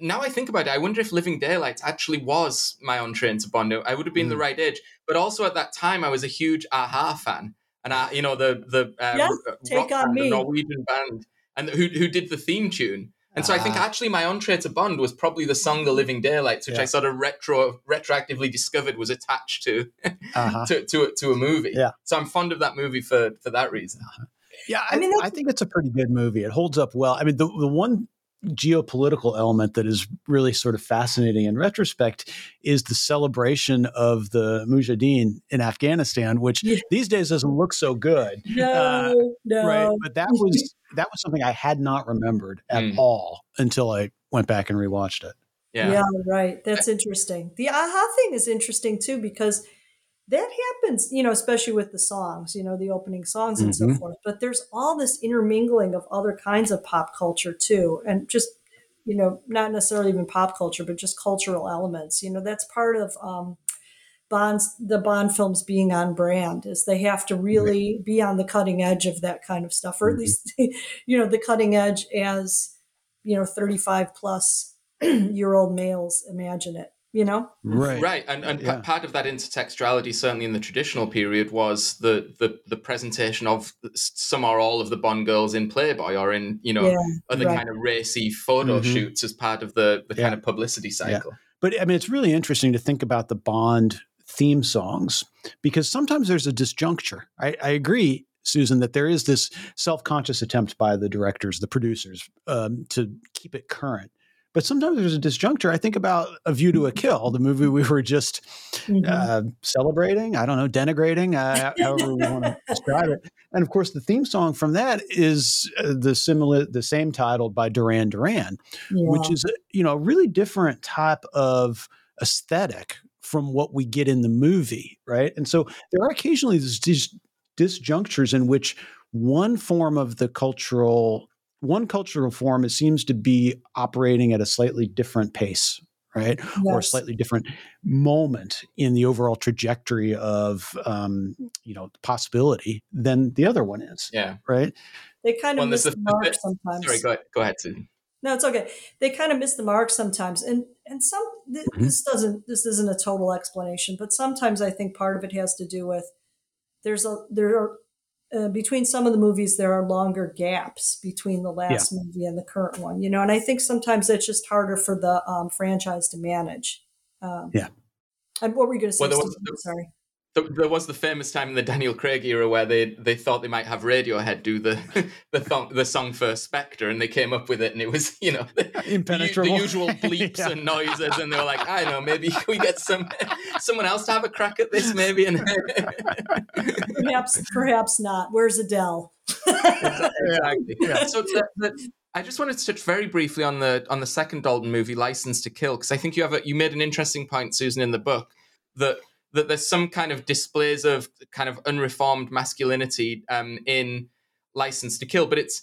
now I think about it, I wonder if Living Daylights actually was my entree into Bond. I would have been the Mm. right age, but also at that time I was a huge a-ha fan, and I, you know, the the uh, Yes, Take rock band, the Norwegian band, and who who did the theme tune. And so I think Ah. actually my entree to Bond was probably the song "The Living Daylights," which Yeah. I sort of retro retroactively discovered was attached to Uh-huh. to to, a- to a movie. Yeah. So I'm fond of that movie for for that reason. Yeah, I I, mean, I, think it's a pretty good movie. It holds up well. I mean, the the one geopolitical element that is really sort of fascinating in retrospect is the celebration of the Mujahideen in Afghanistan, which Yeah. these days doesn't look so good. No, no. Right. But that [LAUGHS] was that was something I had not remembered at Mm. all until I went back and rewatched it. Yeah. Yeah. right. That's interesting. The a-ha thing is interesting too because that happens, you know, especially with the songs, you know, the opening songs and so Mhm. forth. But there's all this intermingling of other kinds of pop culture too, and just you know, not necessarily even pop culture, but just cultural elements. You know, that's part of um, Bond's the Bond films being on brand is they have to really be on the cutting edge of that kind of stuff, or at Mhm. least [LAUGHS] you know the cutting edge as you know 35 plus [CLEARS THROAT] year old males imagine it. You know, Right. Right, and and Yeah. pa- part of that intertextuality, certainly in the traditional period, was the the the presentation of some or all of the Bond girls in Playboy or in you know yeah, other right. kind of racy photo Mhm. shoots as part of the the Yeah. kind of publicity cycle. But I mean, it's really interesting to think about the Bond theme songs because sometimes there's a disjuncture. I, I agree, Susan, that there is this self conscious attempt by the directors, the producers, um, to keep it current. But sometimes there's a disjuncture. I think about A View to a Kill, the movie we were just Mhm. uh, celebrating, I don't know, denigrating, uh, however we want to describe it. And of course, the theme song from that is uh, the similar, the same titled by Duran Duran yeah. which is a, you know a really different type of aesthetic from what we get in the movie right and so there are occasionally these dis- disjunctures in which one form of the cultural one cultural form it seems to be operating at a slightly different pace right or a slightly different moment in the overall trajectory of um, you know possibility than the other one is Yeah. right they kind of Well, miss the the- mark the- sometimes. Sorry, go ahead. Go ahead, Susan. No, it's okay. They kind of miss the mark sometimes, and and some th- Mhm. this doesn't this isn't a total explanation, but sometimes I think part of it has to do with there's a there are uh, between some of the movies there are longer gaps between the last movie and the current one, you know, and I think sometimes that's just harder for the um, franchise to manage. Um, Yeah. And what were you going to say? Well, there was- Sorry. There was the famous time in the Daniel Craig era where they they thought they might have Radiohead do the [LAUGHS] the th- the song for Spectre, and they came up with it, and it was [LAUGHS] you know the, impenetrable, the, usual bleeps [LAUGHS] yeah. and noises, and they were like, I know, maybe we get some someone else to have a crack at this, maybe, and perhaps perhaps not. Where's Adele? exactly. Yeah. So the, the, I just wanted to touch very briefly on the on the second Dalton movie, License to Kill, because I think you have a, you made an interesting point, Susan, in the book that that there's some kind of displays of kind of unreformed masculinity um, in License to Kill, but it's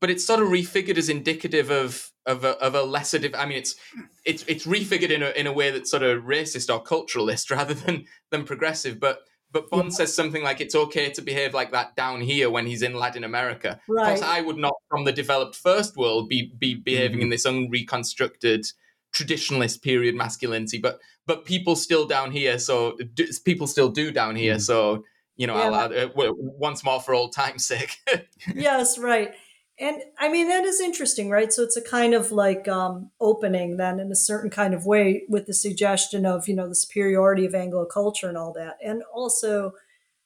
but it's sort of refigured as indicative of of a, of a lesser. Div- I mean, it's it's it's refigured in a in a way that's sort of racist or culturalist [LAUGHS] rather than than progressive, but. But Bond yeah. says something like it's okay to behave like that down here when he's in Latin America. Right. Of course, I would not, from the developed first world, be be behaving mm-hmm. in this unreconstructed traditionalist period masculinity. But but people still down here, so do, people still do down here. Mm. So you know, yeah. uh, once more for old time's sake. [LAUGHS] yes, right. And I mean that is interesting, right? So it's a kind of like um, opening then in a certain kind of way with the suggestion of you know the superiority of Anglo culture and all that, and also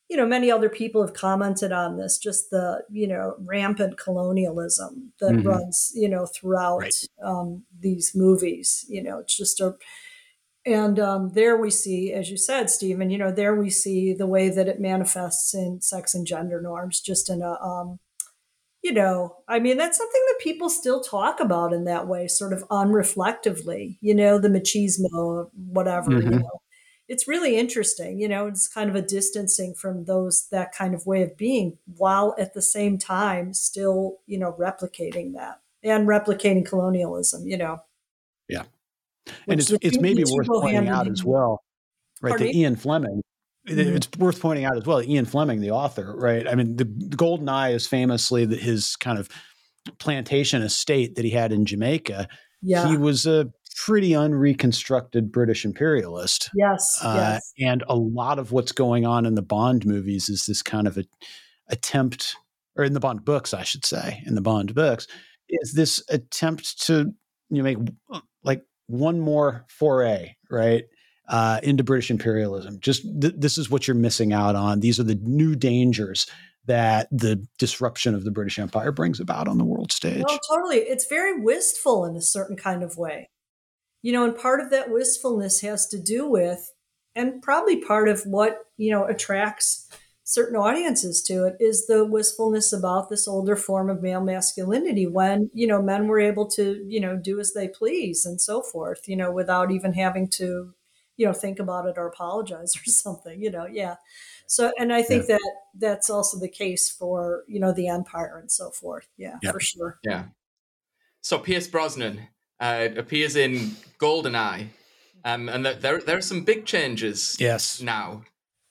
you know many other people have commented on this just the you know rampant colonialism that mm-hmm. runs you know throughout right. um, these movies you know it's just a and um, there we see, as you said, Stephen, you know, there we see the way that it manifests in sex and gender norms, just in a, um, you know, I mean, that's something that people still talk about in that way, sort of unreflectively, you know, the machismo, whatever, mm-hmm. you know. It's really interesting, you know, it's kind of a distancing from those, that kind of way of being, while at the same time still, you know, replicating that and replicating colonialism, you know. Yeah and it's it's maybe worth pointing out as well, right? Pardon that me? Ian Fleming. Mm-hmm. It's worth pointing out as well. Ian Fleming, the author, right? I mean, the, the Goldeneye is famously the, his kind of plantation estate that he had in Jamaica. Yeah. He was a pretty unreconstructed British imperialist. Yes, uh, yes. And a lot of what's going on in the Bond movies is this kind of a attempt, or in the Bond books, I should say, in the Bond books, is this attempt to you know make like one more foray, right? Uh, into British imperialism. Just th- this is what you're missing out on. These are the new dangers that the disruption of the British Empire brings about on the world stage. Well, totally. It's very wistful in a certain kind of way. You know, and part of that wistfulness has to do with, and probably part of what, you know, attracts certain audiences to it is the wistfulness about this older form of male masculinity when you know men were able to you know do as they please and so forth you know without even having to you know think about it or apologize [LAUGHS] or something you know yeah so and i think yeah. that that's also the case for you know the empire and so forth yeah, yeah. for sure yeah so pierce brosnan uh, appears in goldeneye um, and there, there are some big changes yes now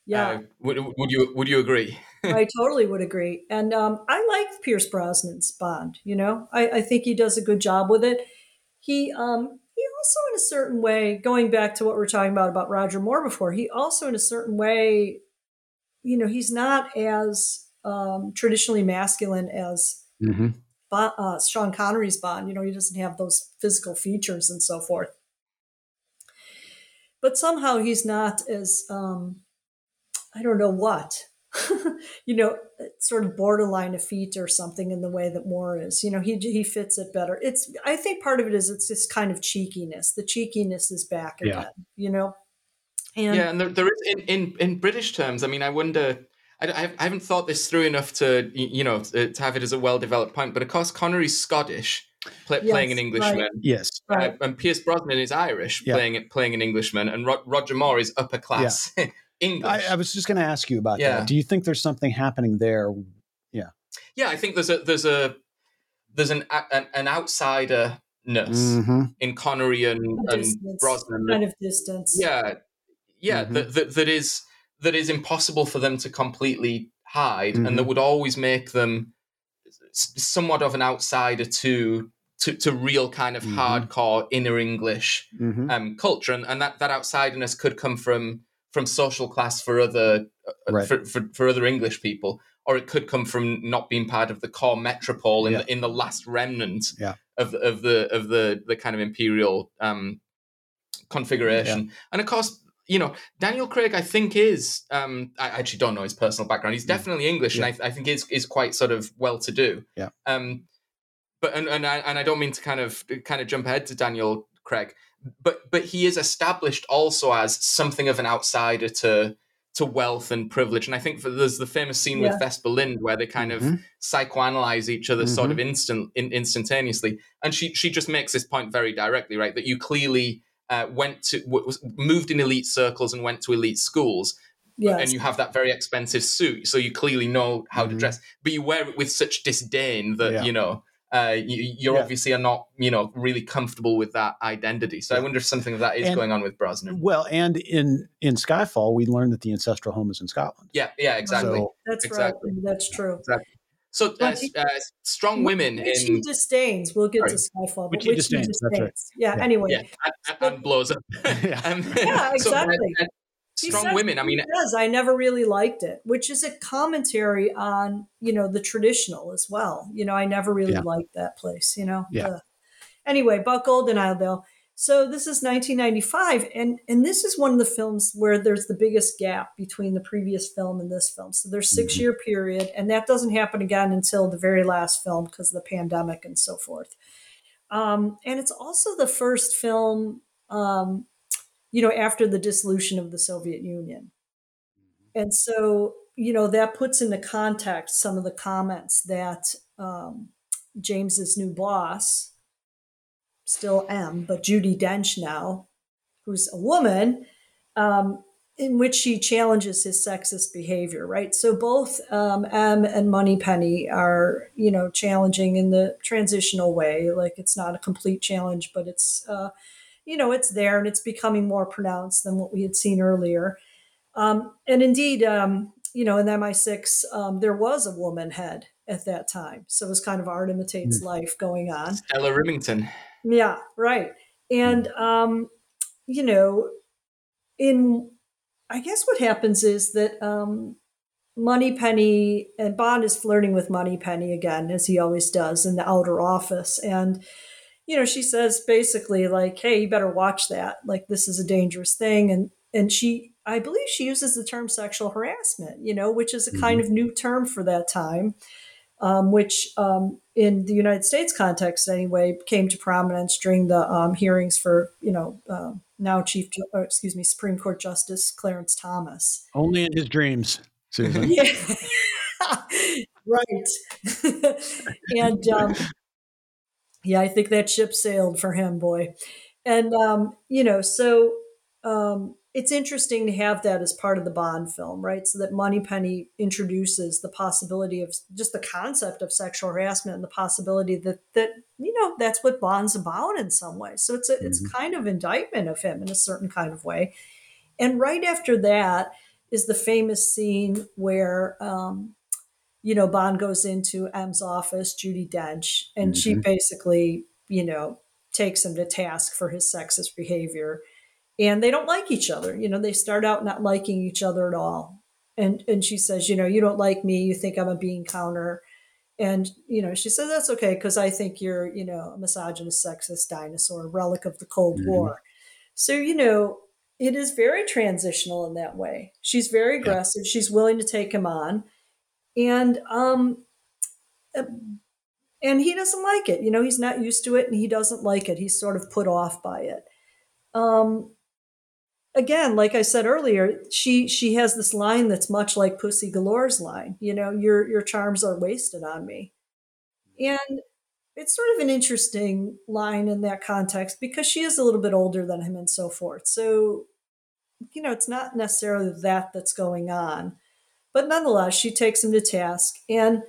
yeah. Uh, would, would you would you agree? [LAUGHS] I totally would agree. And um, I like Pierce Brosnan's Bond. You know, I, I, think he does a good job with it. He um, he also, in a certain way, going back to what we are talking about about Roger Moore before, he also, in a certain way, you know, he's not as um, traditionally masculine as mm-hmm. Uh, Sean Connery's Bond. You know, he doesn't have those physical features and so forth. But somehow he's not as um, I don't know what, [LAUGHS] you know, sort of borderline effete or something in the way that Moore is. You know, he he fits it better. It's I think part of it is it's this kind of cheekiness. The cheekiness is back again. Yeah. You know. And, yeah, and there, there is in, in in British terms. I mean, I wonder. I, I haven't thought this through enough to you know to have it as a well developed point. But of course, Connery's Scottish. Play, yes, playing an Englishman. Right. Yes, uh, and Pierce Brosnan is Irish, yeah. playing playing an Englishman, and Ro- Roger Moore is upper class yeah. [LAUGHS] English. I, I was just going to ask you about yeah. that. Do you think there's something happening there? Yeah. Yeah, I think there's a there's a there's an an, an outsider mm-hmm. in Connery and, and Brosnan. Kind of distance. Yeah, yeah. Mm-hmm. That, that that is that is impossible for them to completely hide, mm-hmm. and that mm-hmm. would always make them somewhat of an outsider to to, to real kind of mm-hmm. hardcore inner English mm-hmm. um, culture, and, and that that outsiderness could come from from social class for other uh, right. for, for, for, other English people, or it could come from not being part of the core metropole in yeah. the, in the last remnant yeah. of of the of the the kind of imperial um, configuration. Yeah. And of course, you know, Daniel Craig, I think is. Um, I actually don't know his personal background. He's definitely English, Yeah. and I, I think is is quite sort of well to do. Yeah. Um, but and and I, and I don't mean to kind of kind of jump ahead to Daniel Craig, but but he is established also as something of an outsider to to wealth and privilege. And I think for, there's the famous scene Yeah. with Vesper Lynd where they kind of Mhm. psychoanalyze each other sort of instant in, instantaneously. And she she just makes this point very directly, right? That you clearly uh, went to w- was moved in elite circles and went to elite schools, Yes. and you have that very expensive suit, so you clearly know how to Mhm. dress, but you wear it with such disdain that Yeah. you know. Uh, you, you Yeah. obviously are not, you know, really comfortable with that identity. So I wonder if something of that is And- going on with Brosnan. Well, and in in Skyfall, we learned that the ancestral home is in Scotland. Yeah, yeah, exactly. So That's exactly. right. That's true. So, uh, he- uh, strong women Which he in disdains. We'll get to Skyfall, but Which he which disdains, that's right. Yeah, Yeah. Anyway, yeah, and, and blows up. [LAUGHS] Yeah. [LAUGHS] [LAUGHS] Yeah, so, uh, exactly. uh, strong says- women. I mean, he does. I never really liked it, which is a commentary on you know the traditional as well. You know, I never really Yeah. liked that place. You know. Yeah. The- anyway, Buck Goldeneye though. So this is 1995, and and this is one of the films where there's the biggest gap between the previous film and this film. So there's 6 Mhm. year period, and that doesn't happen again until the very last film because of the pandemic and so forth. Um, and it's also the first film, um, you know, after the dissolution of the Soviet Union. And so, you know, that puts into context some of the comments that um, James's new boss, still M, but Judi Dench now, who's a woman, um, in which she challenges his sexist behavior, right? So both um, M and Moneypenny are, you know, challenging in the transitional way. Like it's not a complete challenge, but it's, uh, you know, it's there and it's becoming more pronounced than what we had seen earlier. Um, and indeed, um, you know, in MI6, um, there was a woman head at that time. So it was kind of art imitates life going on. Stella Rimington. Yeah, right. And um, you know, in I guess what happens is that um Moneypenny and Bond is flirting with Moneypenny again, as he always does in the outer office. And you know, she says basically like, "Hey, you better watch that. Like, this is a dangerous thing." And and she, I believe, she uses the term sexual harassment. You know, which is a kind of new term for that time um, which um, in the United States context anyway came to prominence during the um, hearings for you know uh, now Chief or, excuse me Supreme Court Justice Clarence Thomas. only in his dreams, Susan. [LAUGHS] Yeah, [LAUGHS] right. [LAUGHS] and um, yeah, I think that ship sailed for him, boy. And um, you know, so um, it's interesting to have that as part of the Bond film, right? So that Money Moneypenny introduces the possibility of just the concept of sexual harassment and the possibility that that you know that's what Bond's about in some way. So it's a it's kind of indictment of him in a certain kind of way. And right after that is the famous scene where um, you know Bond goes into M's office, Judi Dench, and she basically you know takes him to task for his sexist behavior and they don't like each other. You know they start out not liking each other at all. And and she says you know you don't like me. You think i'm a bean counter. And you know she says that's okay because i think you're you know a misogynist sexist dinosaur a relic of the cold Mhm. war. So you know it is very transitional in that way. She's very aggressive. She's willing to take him on. And um and he doesn't like it. You know he's not used to it and he doesn't like it. He's sort of put off by it. Um again like i said earlier she she has this line that's much like pussy galore's line you know your your charms are wasted on me. And it's sort of an interesting line in that context because she is a little bit older than him and so forth. So you know it's not necessarily that that's going on but nonetheless she takes him to task. And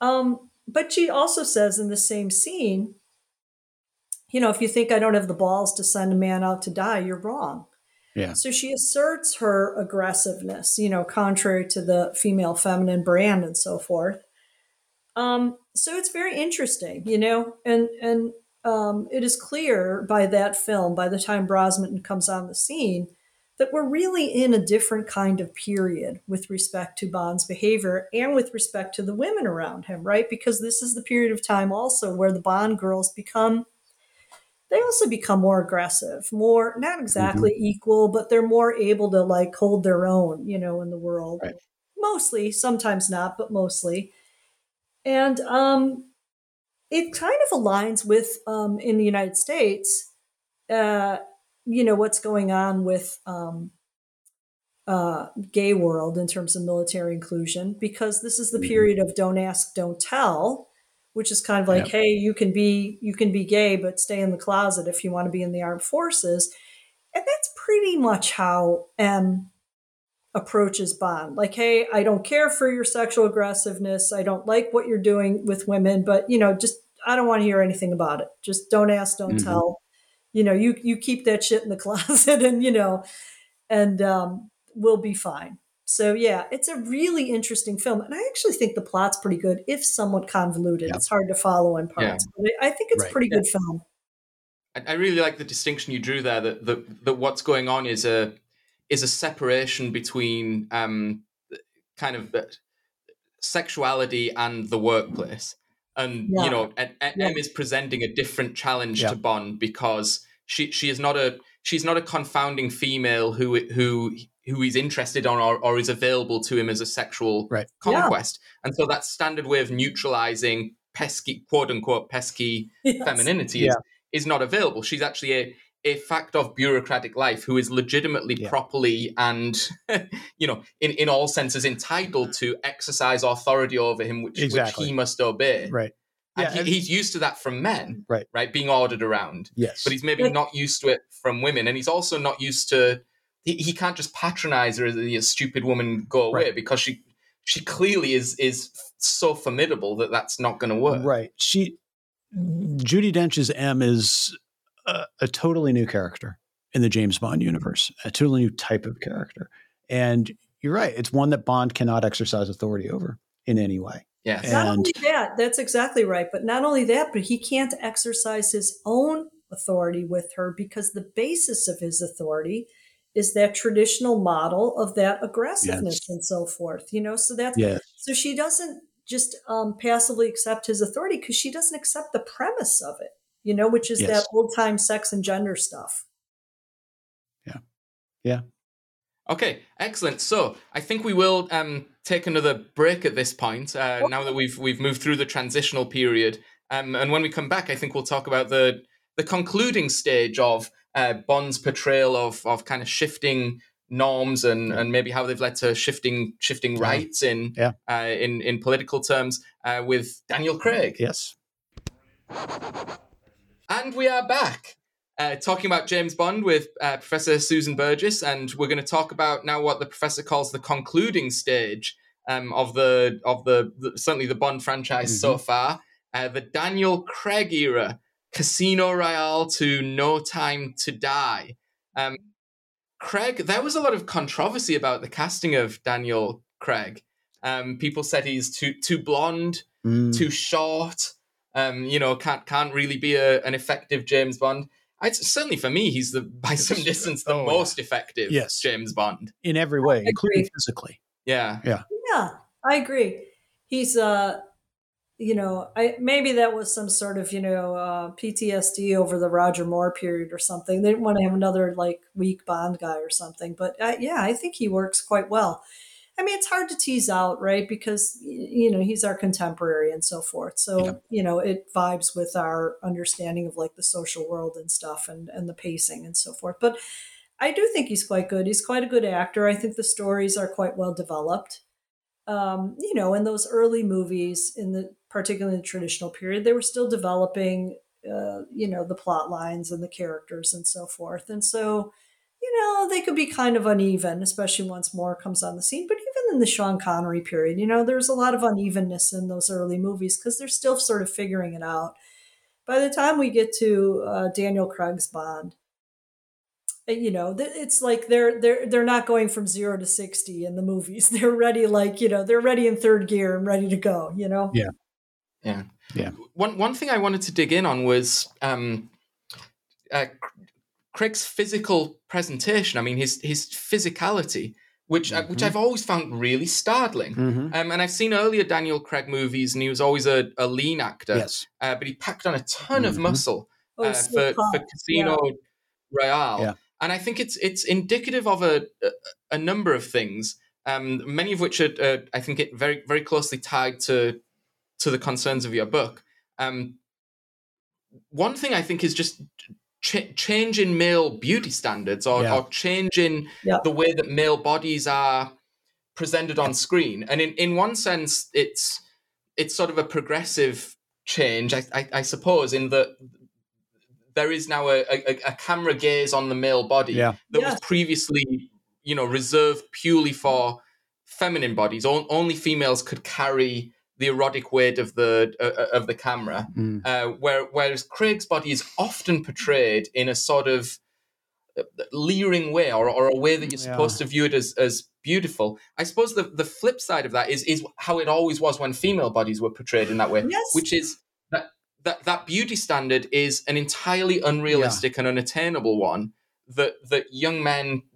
um but she also says in the same scene you know if you think i don't have the balls to send a man out to die you're wrong Yeah. so she asserts her aggressiveness, you know, contrary to the female feminine brand and so forth. Um, so it's very interesting, you know, and and um, it is clear by that film, by the time Brosnan comes on the scene, that we're really in a different kind of period with respect to Bond's behavior and with respect to the women around him, right? Because this is the period of time also where the Bond girls become they also become more aggressive, more not exactly mm-hmm. equal, but they're more able to like hold their own, you know, in the world. Right. Mostly, sometimes not, but mostly. And um, it kind of aligns with um, in the United States, uh, you know, what's going on with um, uh, gay world in terms of military inclusion, because this is the mm-hmm. period of don't ask, don't tell which is kind of like, yep. hey, you can be you can be gay, but stay in the closet if you want to be in the armed forces. And that's pretty much how M approaches Bond. Like, hey, I don't care for your sexual aggressiveness. I don't like what you're doing with women, but you know, just I don't want to hear anything about it. Just don't ask, don't mm-hmm. tell. You know, you you keep that shit in the [LAUGHS] closet, and you know, and um, we'll be fine. So yeah, it's a really interesting film, and I actually think the plot's pretty good, if somewhat convoluted. Yeah. It's hard to follow in parts, yeah. but I think it's right. a pretty yeah. good film. I really like the distinction you drew there. That, that that what's going on is a is a separation between um, kind of sexuality and the workplace, and you know, and, and M is presenting a different challenge to Bond because she she is not a she's not a confounding female who who who he's interested on or, or is available to him as a sexual right. conquest. Yeah. And so that standard way of neutralizing pesky, quote unquote, pesky [LAUGHS] yes. femininity yeah. is, is not available. She's actually a, a fact of bureaucratic life who is legitimately, yeah. properly, and, [LAUGHS] you know, in, in all senses entitled to exercise authority over him, which, exactly. which he must obey. Right. Yeah, he, he's used to that from men, right? Right, being ordered around. Yes, but he's maybe not used to it from women, and he's also not used to he, he can't just patronize her as a stupid woman go away right. because she she clearly is is so formidable that that's not going to work. Right. She Judi Dench's M is a, a, totally new character in the James Bond universe, a totally new type of character. And you're right, it's one that Bond cannot exercise authority over in any way. Yeah. Not only that, that's exactly right. But not only that, but he can't exercise his own authority with her because the basis of his authority is that traditional model of that aggressiveness yes. and so forth you know so that's yes. so she doesn't just um, passively accept his authority because she doesn't accept the premise of it you know which is yes. that old time sex and gender stuff yeah yeah okay excellent so i think we will um, take another break at this point uh, okay. now that we've we've moved through the transitional period um, and when we come back i think we'll talk about the the concluding stage of uh, Bond's portrayal of of kind of shifting norms and and maybe how they've led to shifting shifting rights in yeah. uh, in in political terms uh, with Daniel Craig. Yes. And we are back. Uh, talking about James Bond with uh, Professor Susan Burgess, and we're going to talk about now what the professor calls the concluding stage um, of the of the, the, certainly the Bond franchise mm-hmm. so far, uh, the Daniel Craig era, Casino Royale to No Time to Die. Um, Craig, there was a lot of controversy about the casting of Daniel Craig. Um, people said he's too too blonde, mm. too short. Um, you know, can't can't really be a, an effective James Bond. I'd, certainly for me, he's the by some distance the oh, most yeah. effective yes. James Bond in every way, including physically. Yeah, yeah, yeah. I agree. He's uh you know, I maybe that was some sort of you know uh, PTSD over the Roger Moore period or something. They didn't want to have another like weak Bond guy or something. But uh, yeah, I think he works quite well. I mean, it's hard to tease out, right? Because you know he's our contemporary and so forth. So yeah. you know it vibes with our understanding of like the social world and stuff, and and the pacing and so forth. But I do think he's quite good. He's quite a good actor. I think the stories are quite well developed. Um, you know, in those early movies, in the particularly in the traditional period, they were still developing, uh, you know, the plot lines and the characters and so forth. And so, you know, they could be kind of uneven, especially once Moore comes on the scene. But even in the Sean Connery period, you know, there's a lot of unevenness in those early movies because they're still sort of figuring it out. By the time we get to uh, Daniel Craig's Bond, uh, you know it's like they're they're they're not going from zero to 60 in the movies [LAUGHS] they're ready like you know they're ready in third gear and ready to go you know yeah yeah. Yeah. One one thing I wanted to dig in on was um, uh, Craig's physical presentation. I mean, his his physicality, which mm-hmm. uh, which mm-hmm. I've always found really startling. Mm-hmm. Um, and I've seen earlier Daniel Craig movies, and he was always a, a lean actor. Yes. Uh, but he packed on a ton mm-hmm. of muscle. Oh, uh, so for, hot. for Casino Royale. Yeah. And I think it's it's indicative of a a, a number of things, um, many of which are uh, I think it very very closely tied to to the concerns of your book. Um, one thing I think is just ch- change in male beauty standards or, Yeah. or change in Yeah. the way that male bodies are presented on screen. And in, in one sense, it's it's sort of a progressive change, I, I, I suppose, in that there is now a, a, a camera gaze on the male body Yeah. that Yes. was previously, you know, reserved purely for feminine bodies. O- only females could carry the erotic weight of the uh, of the camera. Mm. Uh, where, whereas Craig's body is often portrayed in a sort of uh, leering way or, or a way that you're Yeah. supposed to view it as, as beautiful. I suppose the, the flip side of that is is how it always was when female bodies were portrayed in that way, Yes. which is that, that that beauty standard is an entirely unrealistic and unattainable one that that young men w-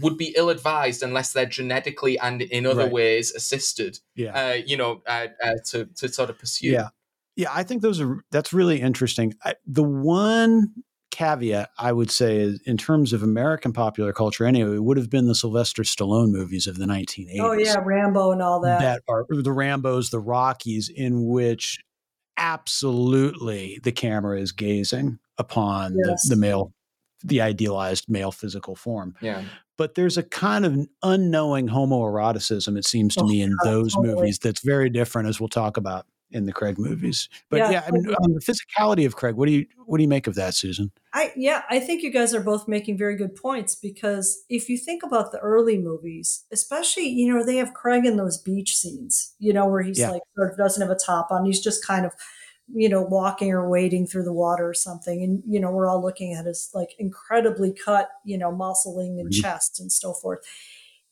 would be ill advised unless they're genetically and in other Right. ways assisted Yeah. uh, you know, uh, uh, to to sort of pursue. Yeah. Yeah, I think those are that's really interesting. I, the one caveat I would say is in terms of American popular culture anyway, it would have been the Sylvester Stallone movies of the 1980s. Oh yeah, Rambo and all that. that are the Rambos, the Rockies, in which absolutely the camera is gazing upon Yes. the, the male, the idealized male physical form. Yeah. But there's a kind of unknowing homoeroticism, it seems to Oh, me, in those totally. movies that's very different, as we'll talk about in the Craig movies. But Yeah, yeah, I mean, on the physicality of Craig, what do you what do you make of that, Susan? I yeah, I think you guys are both making very good points because if you think about the early movies, especially you know they have Craig in those beach scenes, you know where he's Yeah. like sort of doesn't have a top on, he's just kind of you know walking or wading through the water or something, and you know we're all looking at his like incredibly cut you know muscling and Mhm. chest and so forth,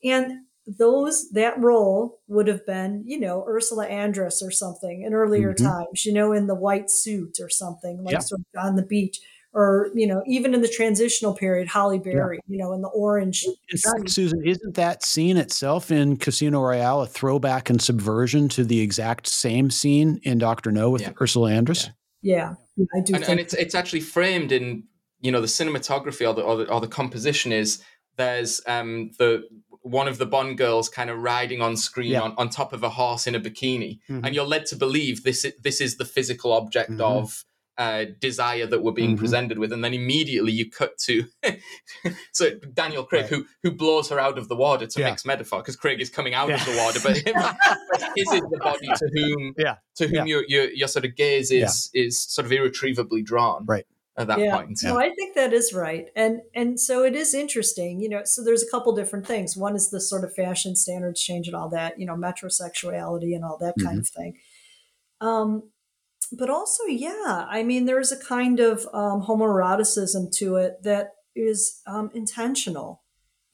and those that role would have been you know Ursula Andress or something in earlier Mhm. times, you know in the white suit or something like Yeah. sort of on the beach or you know even in the transitional period Halle Berry you know in the orange In fact, Susan, isn't that scene itself in Casino Royale a throwback and subversion to the exact same scene in Doctor No with Yeah. Ursula Andress? Yeah. yeah i do and, think and it's it's actually framed in you know the cinematography or the or the, or the composition is there's um the one of the Bond girls kind of riding on screen Yeah. on, on top of a horse in a bikini, Mhm. and you're led to believe this i- this is the physical object Mhm. of uh, desire that we're being Mhm. presented with, and then immediately you cut to [LAUGHS] so Daniel Craig Right. who who blows her out of the water to Yeah. mix metaphor because Craig is coming out Yeah. of the water, but his is the body to [LAUGHS] whom Yeah. to whom Yeah. your, your your sort of gaze is is sort of irretrievably drawn Right. at that yeah point. no i think that is right and and so it is interesting you know so there's a couple different things one is the sort of fashion standards change and all that you know metrosexuality and all that kind of thing um but also yeah i mean there's a kind of um, homoeroticism to it that is um, intentional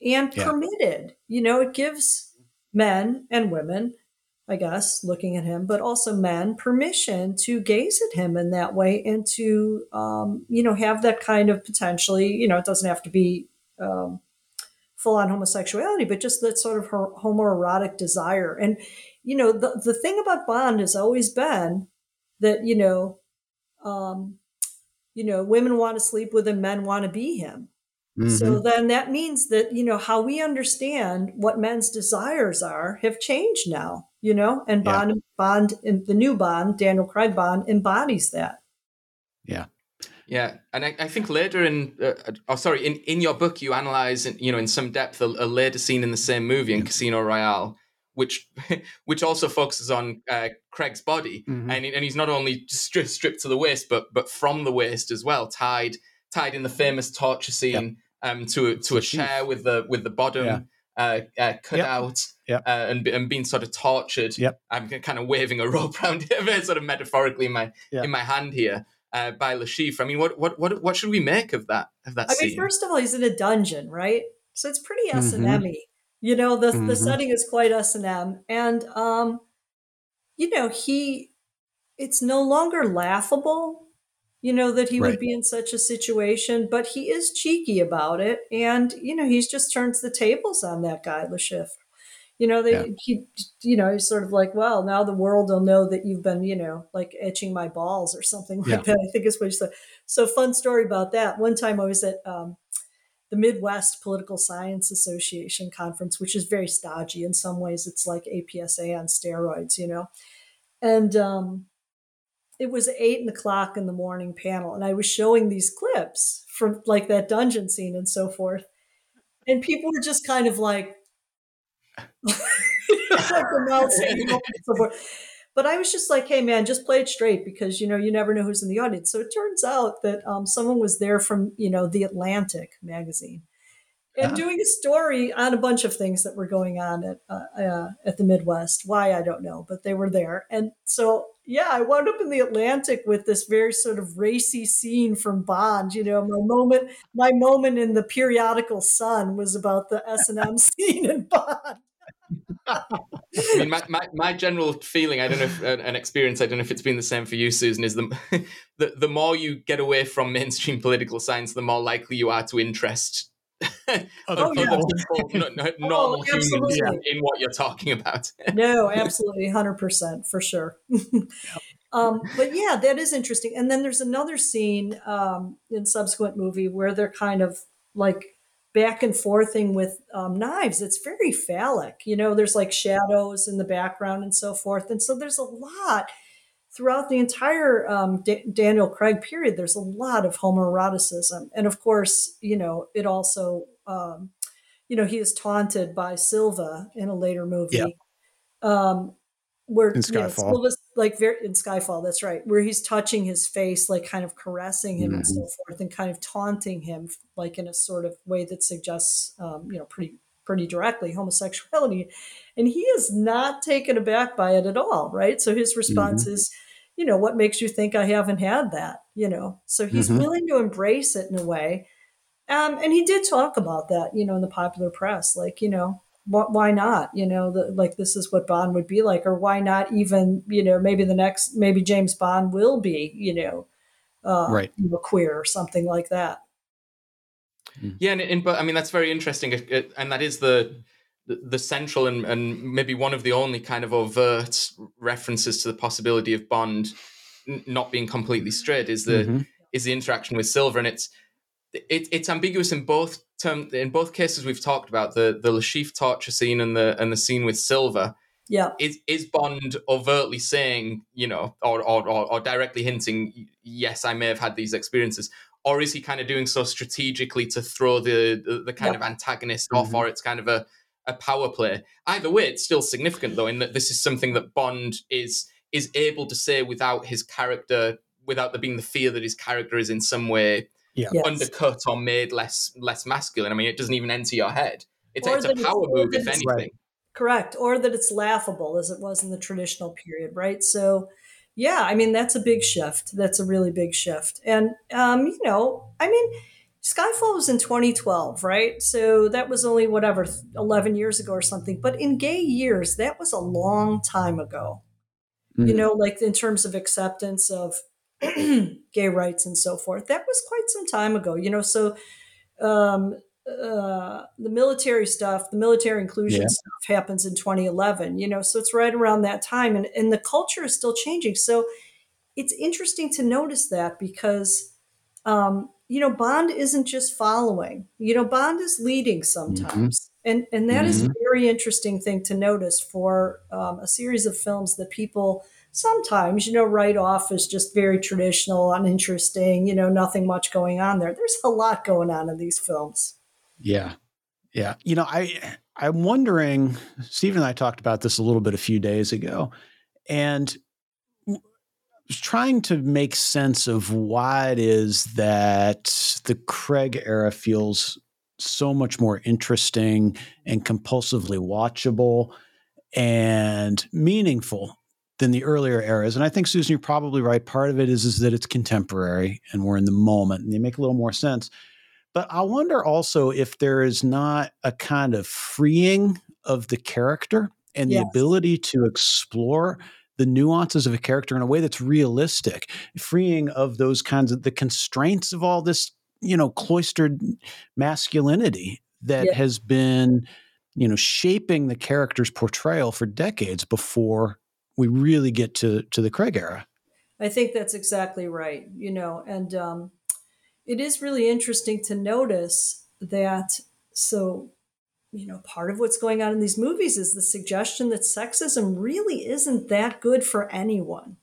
and Yeah. permitted you know it gives men and women I guess, looking at him, but also men permission to gaze at him in that way and to, um, you know, have that kind of potentially, you know, it doesn't have to be um, full on homosexuality, but just that sort of ho- homoerotic desire. And, you know, the, the thing about Bond has always been that, you know, um, you know, women want to sleep with him, men want to be him. So Mhm. then that means that, you know, how we understand what men's desires are have changed now, you know, and Yeah. Bond, Bond, in the new Bond, Daniel Craig Bond embodies that. Yeah. Yeah, and I, I think later in, uh, oh sorry, in, in your book you analyze, in, you know, in some depth a, a later scene in the same movie in Casino Royale, which [LAUGHS] which also focuses on uh, Craig's body, Mhm. and and he's not only stri- stripped to the waist, but but from the waist as well, tied tied in the famous torture scene um, to a, to a a chair with the with the bottom. Yeah. Uh, uh, cut Yep. out Yep. Uh, and and being sort of tortured. Yep. I'm kind of waving a [LAUGHS] rope around it, sort of metaphorically in my Yeah. in my hand here uh, by Le Chiffre. I mean, what what what what should we make of that of that I scene? mean, first of all, he's in a dungeon, right? So it's pretty S and. M You know, the the Mhm. setting is quite S and M, and um, you know, he it's no longer laughable. You know that he Right. would be in such a situation, but he is cheeky about it, and you know he's just turns the tables on that guy, Le Chiffre. You know, they yeah. he, you know, he's sort of like, well, now the world will know that you've been, you know, like etching my balls or something [LAUGHS] like yeah. that. I think is what he said. So fun story about that. One time I was at um, the Midwest Political Science Association conference, which is very stodgy. In some ways. It's like APSA on steroids, you know, and um, it was eight o'clock in the morning panel, and I was showing these clips from like that dungeon scene and so forth, and people were just kind of like [LAUGHS] [LAUGHS] but I was just like, hey, man, just play it straight because, you know, you never know who's in the audience. So it turns out that um, someone was there from, you know, The Atlantic magazine and uh-huh. doing a story on a bunch of things that were going on at, uh, uh, at the Midwest. Why, I don't know, but they were there. And so, yeah, I wound up in the Atlantic with this very sort of racy scene from Bond. You know, my moment, my moment in the periodical Sun was about the S and M [LAUGHS] scene in Bond. I mean, my, my, my, general feeling, I don't know if uh, an experience, I don't know if it's been the same for you, Susan, is the, [LAUGHS] the, the more you get away from mainstream political science, the more likely you are to interest [LAUGHS] other, oh, people, [LAUGHS] no, no, oh, normal oh, humans in what you're talking about. no, absolutely, 100% for sure. um, but yeah, that is interesting. And then there's another scene um, in subsequent movie where they're kind of like back and forthing with um, knives. It's very phallic. You know, there's like shadows in the background and so forth. And so there's a lot throughout the entire um, D- Daniel Craig period. There's a lot of homoeroticism. And of course, you know, it also, um, you know, he is taunted by Silva in a later movie. Yeah. Um, where in Skyfall. You know, like very in Skyfall, that's right, where he's touching his face, like kind of caressing him mm-hmm. and so mm-hmm. forth, and kind of taunting him, like in a sort of way that suggests, um, you know, pretty pretty directly homosexuality, and he is not taken aback by it at all, right? So his response mm-hmm. is, you know, what makes you think I haven't had that? You know, so he's mm-hmm. willing to embrace it in a way. Um, and he did talk about that, you know, in the popular press, like, you know, why not? You know, the, like this is what Bond would be like, or why not even, you know, maybe the next, maybe James Bond will be, you know, uh, right, you know, queer or something like that. Hmm. Yeah, and, and but I mean that's very interesting, and that is the the central and, and maybe one of the only kind of overt references to the possibility of Bond not being completely straight is the mm-hmm. is the interaction with Silva, and it's it, it's ambiguous in both term in both cases we've talked about the the Le Chiffre torture scene and the and the scene with Silva. Yeah, is is Bond overtly saying you know or or, or, or directly hinting yes I may have had these experiences, or is he kind of doing so strategically to throw the the, the kind of antagonist mm-hmm. off, or it's kind of a a power play. Either way, it's still significant though, in that this is something that Bond is is able to say without his character, without there being the fear that his character is in some way yeah. yes. undercut or made less less masculine. I mean, it doesn't even enter your head. It's, it's a power move, if anything. Right. Correct, or that it's laughable as it was in the traditional period, right? So, yeah, I mean that's a big shift. That's a really big shift, and um, you know, I mean. Skyfall was in 2012, right? So that was only whatever 11 years ago or something. But in gay years, that was a long time ago. Mm. You know, like in terms of acceptance of [CLEARS THROAT] gay rights and so forth. That was quite some time ago, you know. So um, uh, the military stuff, the military inclusion yeah. stuff happens in 2011, you know. So it's right around that time, and and the culture is still changing. So it's interesting to notice that because. Um, you know, Bond isn't just following. You know, Bond is leading sometimes, mm-hmm. and and that mm-hmm. is a very interesting thing to notice for um, a series of films that people sometimes, you know, write off as just very traditional, uninteresting, you know, nothing much going on there. There's a lot going on in these films. Yeah. Yeah. You know, I I'm wondering, Stephen and I talked about this a little bit a few days ago, and was trying to make sense of why it is that the Craig era feels so much more interesting and compulsively watchable and meaningful than the earlier eras. And I think Susan, you're probably right. Part of it is is that it's contemporary and we're in the moment, and they make a little more sense. But I wonder also if there is not a kind of freeing of the character and yes. the ability to explore the nuances of a character in a way that's realistic, freeing of those kinds of the constraints of all this, you know, cloistered masculinity that has been you know, shaping the character's portrayal for decades before we really get to to the Craig era. I think that's exactly right. You know, and um, it is really interesting to notice that. So, you know, part of what's going on in these movies is the suggestion that sexism really isn't that good for anyone.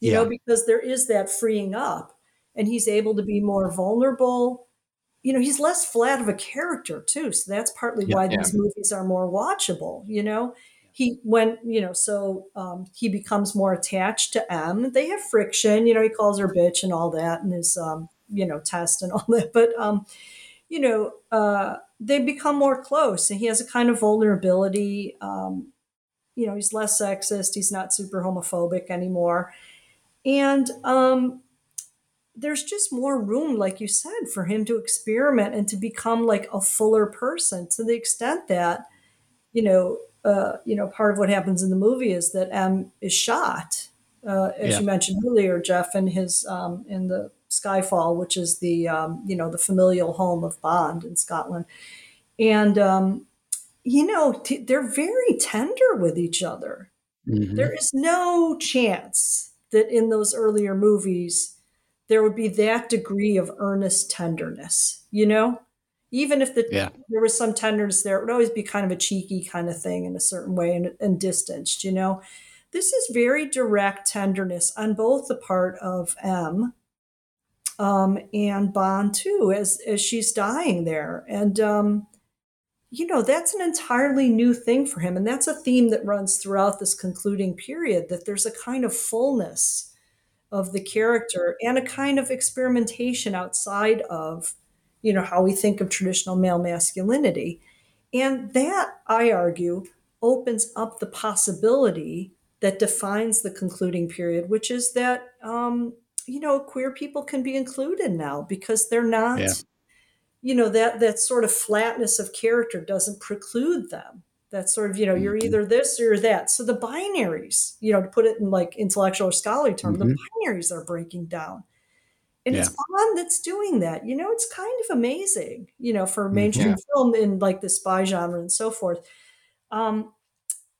You yeah. know, because there is that freeing up, and he's able to be more vulnerable you know he's less flat of a character too so that's partly yeah, why yeah. these movies are more watchable you know he when you know so um, he becomes more attached to m. They have friction you know he calls her bitch and all that and his um, you know test and [LAUGHS] all that but um, you know uh, they become more close and he has a kind of vulnerability um, you know he's less sexist he's not super homophobic anymore. And um, there's just more room, like you said, for him to experiment and to become like a fuller person to the extent that, you know, uh, you know, part of what happens in the movie is that M is shot, uh, as yeah. you mentioned earlier, Jeff, in his um, in the Skyfall, which is the um, you know the familial home of Bond in Scotland, and um, you know t- they're very tender with each other. Mm-hmm. There is no chance that in those earlier movies there would be that degree of earnest tenderness, you know? Even if the, yeah. there was some tenderness there, it would always be kind of a cheeky kind of thing in a certain way and, and distanced, you know? This is very direct tenderness on both the part of M um, and Bond too, as as she's dying there, and um, you know that's an entirely new thing for him, and that's a theme that runs throughout this concluding period. That there's a kind of fullness of the character and a kind of experimentation outside of you know how we think of traditional male masculinity and that i argue opens up the possibility that defines the concluding period which is that um, you know queer people can be included now because they're not yeah. you know that that sort of flatness of character doesn't preclude them that sort of you know you're mm-hmm. either this or you're that so the binaries you know to put it in like intellectual or scholarly term mm-hmm. the binaries are breaking down and yeah. it's Bond that's doing that you know it's kind of amazing you know for mm, mainstream yeah. film in like the spy genre and so forth um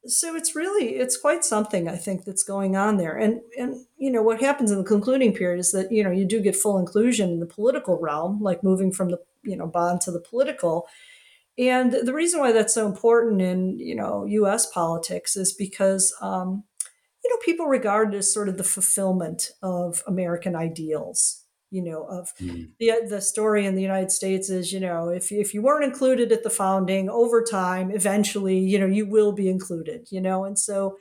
so it's really it's quite something i think that's going on there and and you know what happens in the concluding period is that you know you do get full inclusion in the political realm like moving from the you know bond to the political and the reason why that's so important in you know U.S. politics is because um, you know people regard it as sort of the fulfillment of American ideals. You know, of mm. the the story in the United States is you know if if you weren't included at the founding, over time, eventually you know you will be included. You know, and so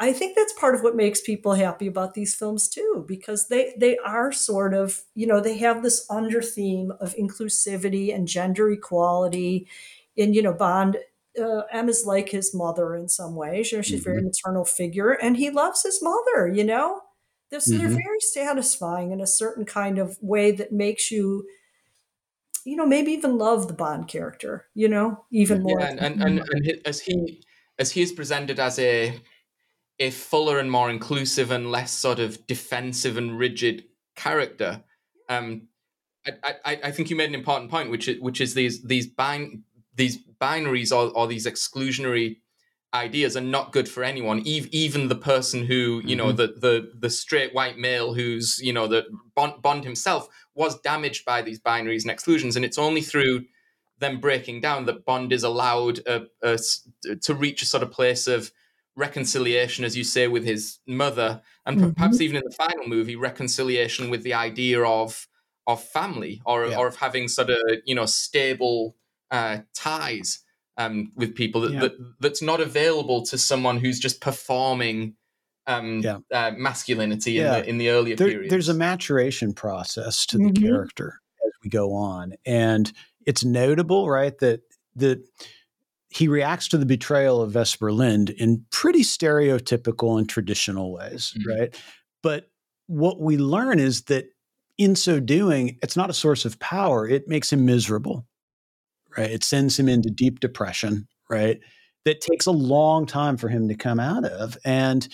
I think that's part of what makes people happy about these films too, because they they are sort of you know they have this under theme of inclusivity and gender equality, and you know Bond. Uh, M is like his mother in some ways. You know, she's mm-hmm. a very maternal figure, and he loves his mother. You know, they're, so mm-hmm. they're very satisfying in a certain kind of way that makes you you know maybe even love the bond character you know even more yeah, and, and, and, and, as he as he is presented as a a fuller and more inclusive and less sort of defensive and rigid character. Um, I, I, I, think you made an important point, which is which is these these bin, these binaries or, or these exclusionary ideas are not good for anyone. Even the person who you know mm-hmm. the the the straight white male who's you know the Bond, Bond himself was damaged by these binaries and exclusions, and it's only through them breaking down that Bond is allowed to reach a sort of place of reconciliation, as you say, with his mother, and mm-hmm. perhaps even in the final movie, reconciliation with the idea of of family or yeah. or of having sort of you know stable uh, ties um, with people that, yeah. that, that's not available to someone who's just performing um, yeah. uh, masculinity in the in the earlier there, periods. There's a maturation process to the mm-hmm. character as we go on, and it's notable, right, that that he reacts to the betrayal of Vesper Lynd in pretty stereotypical and traditional ways, mm-hmm. right? But what we learn is that in so doing, it's not a source of power. It makes him miserable, right? It sends him into deep depression, right? That takes a long time for him to come out of. And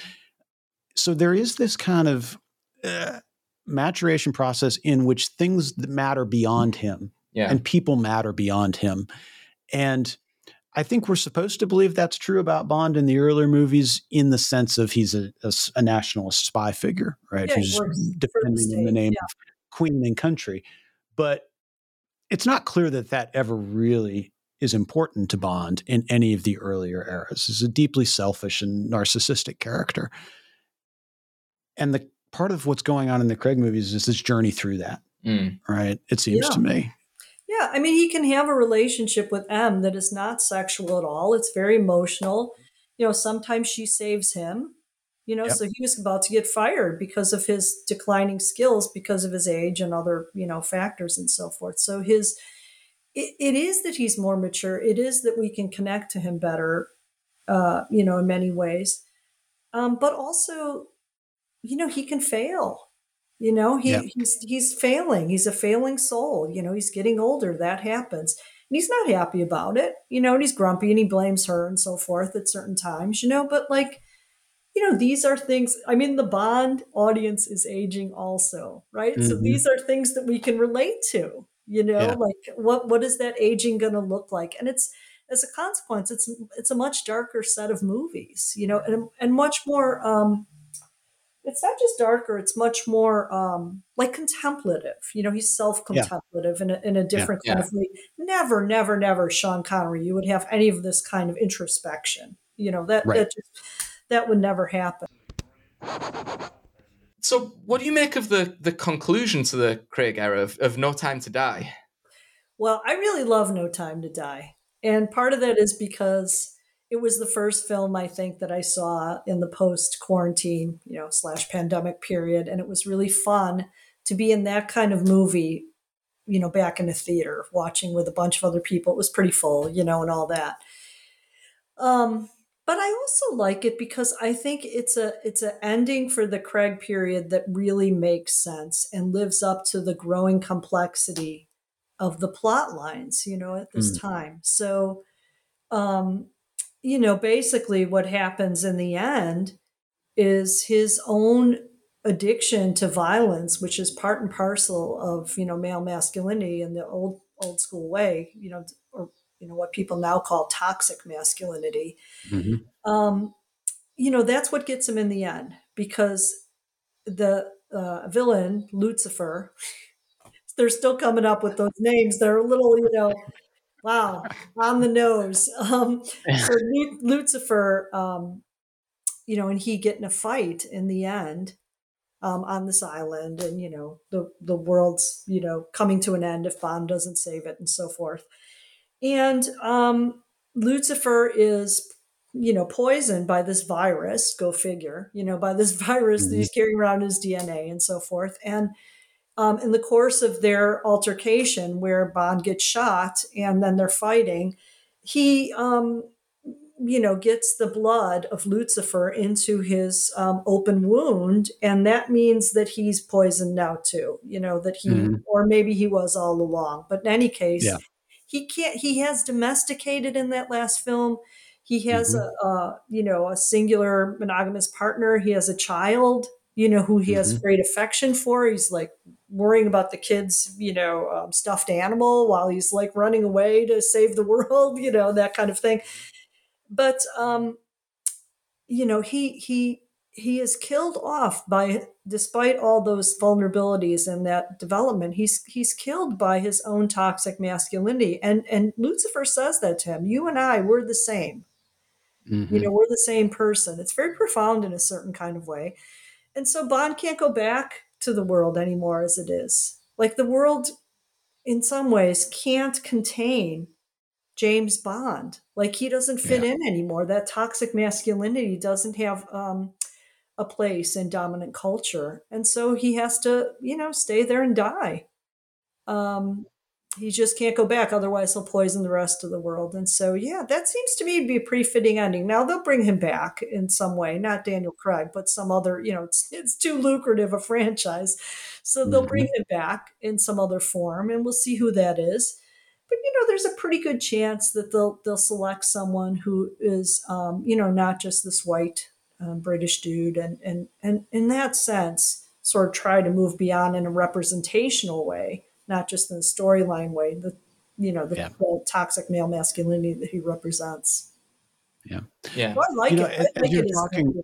so there is this kind of uh, maturation process in which things that matter beyond him yeah. and people matter beyond him. And I think we're supposed to believe that's true about Bond in the earlier movies, in the sense of he's a, a, a nationalist spy figure, right? Yeah, Who's works for the defending in the name yeah. of queen and country. But it's not clear that that ever really is important to Bond in any of the earlier eras. He's a deeply selfish and narcissistic character. And the part of what's going on in the Craig movies is this journey through that, Mm. right? It seems Yeah. to me. Yeah, I mean, he can have a relationship with M that is not sexual at all. It's very emotional. You know, sometimes she saves him. You know, Yep. so he was about to get fired because of his declining skills, because of his age and other, you know, factors and so forth. So his, it, it is that he's more mature. It is that we can connect to him better, uh, you know, in many ways. Um, but also, you know, he can fail. You know, he, Yeah. he's he's failing. He's a failing soul. You know, he's getting older. That happens. And he's not happy about it. You know, and he's grumpy and he blames her and so forth at certain times, you know, but like, you know, these are things I mean, the Bond audience is aging also, right? So Mhm. these are things that we can relate to, you know, Yeah. like what what is that aging gonna look like? And it's as a consequence, it's it's a much darker set of movies, you know, and and much more um it's not just darker it's much more um like contemplative you know he's self-contemplative in, a, in a different Yeah, kind of way never never never sean connery you would have any of this kind of introspection you know that Right. that just that would never happen. So, what do you make of the the conclusion to the Craig era of, of No Time to Die? well i really love no time to die. And part of that is because it was the first film i think that i saw in the post quarantine you know slash pandemic period. And it was really fun to be in that kind of movie you know back in the theater watching with a bunch of other people. It was pretty full you know and all that. Um but i also like it because i think it's a it's an ending for the craig period that really makes sense and lives up to the growing complexity of the plot lines you know at this Mm. time so um you know basically what happens in the end is his own addiction to violence which is part and parcel of you know male masculinity in the old old school way you know or you know what people now call toxic masculinity. Mhm. um, you know that's what gets him in the end because the uh, villain lucifer [LAUGHS] they're still coming up with those names. They're a little you know wow on the nose. Um, so [LAUGHS] lucifer um, you know and he get in a fight in the end um, on this island and you know the the world's you know coming to an end if bond doesn't save it and so forth and um, lucifer is you know poisoned by this virus go figure you know by this [LAUGHS] virus that he's carrying around his dna and so forth and um, in the course of their altercation where bond gets shot and then they're fighting he um, you know gets the blood of lucifer into his um, open wound and that means that he's poisoned now too you know that he Mhm. or maybe he was all along but in any case Yeah. He can't he has domesticated in that last film. He has a, a you know a singular monogamous partner. He has a child you know who he has great affection for. He's like worrying about the kids you know um, stuffed animal while he's like running away to save the [LAUGHS] world you know that kind of thing. But um you know he he he is killed off by despite all those vulnerabilities and that development he's he's killed by his own toxic masculinity. And and lucifer says that to him you and i we're the same. Mhm. you know we're the same person. It's very profound in a certain kind of way. And so bond can't go back to the world anymore as it is. Like the world in some ways can't contain james bond. Like he doesn't fit in anymore. That toxic masculinity doesn't have um, a place in dominant culture and so he has to you know stay there and die. Um, he just can't go back otherwise he'll poison the rest of the world. And so yeah that seems to me to be a pretty fitting ending. Now they'll bring him back in some way not daniel craig but some other you know it's, it's too lucrative a franchise. So they'll bring him back in some other form and we'll see who that is. But you know there's a pretty good chance that they'll they'll select someone who is um, you know not just this white um, british dude and and and in that sense sort of try to move beyond in a representational way not just in a storyline way. The you know, the, Yeah. the toxic male masculinity that he represents. Yeah. Yeah. So I like You know, it. as- I as think you're it is talking-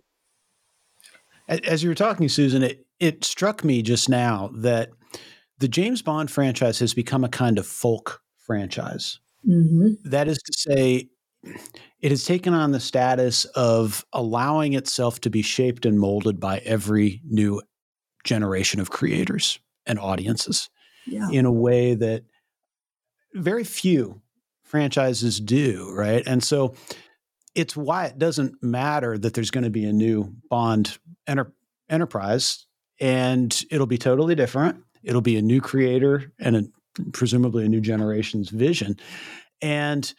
As you were talking, Susan, it, it struck me just now that the James Bond franchise has become a kind of folk franchise. Mhm. That is to say, it has taken on the status of allowing itself to be shaped and molded by every new generation of creators and audiences Yeah. in a way that very few franchises do, right? And so it's why it doesn't matter that there's going to be a new Bond enter- enterprise and it'll be totally different. It'll be a new creator and a, presumably a new generation's vision. And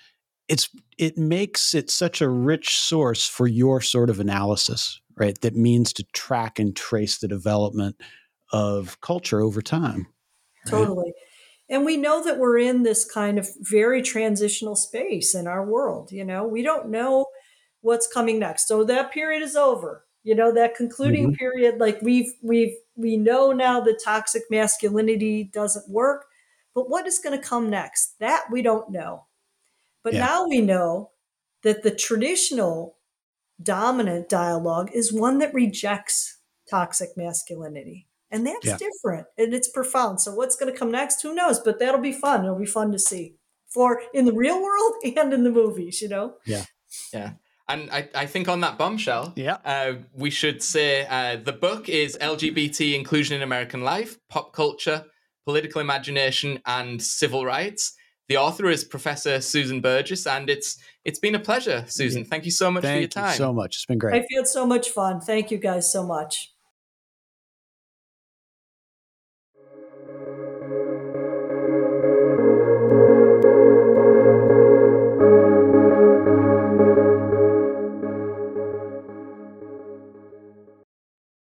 it's it makes it such a rich source for your sort of analysis, right? That means to track and trace the development of culture over time. right? Totally. And we know that we're in this kind of very transitional space in our world. You know, we don't know what's coming next. So that period is over. You know, that concluding mm-hmm. period, like we've we've we know now that toxic masculinity doesn't work, but what is going to come next? That we don't know. But Yeah. now we know that the traditional dominant dialogue is one that rejects toxic masculinity. And that's Yeah. different and it's profound. So, what's going to come next? Who knows? But that'll be fun. It'll be fun to see for in the real world [LAUGHS] and in the movies, you know? Yeah. Yeah. And I, I think on that bombshell, Yeah. uh, we should say uh, the book is LGBT Inclusion in American Life, Pop Culture, Political Imagination, and Civil Rights. The author is Professor Susan Burgess, and it's it's been a pleasure, Susan. Thank you so much for your Thank time. you so much. It's been great. I've had so much fun. Thank you guys so much.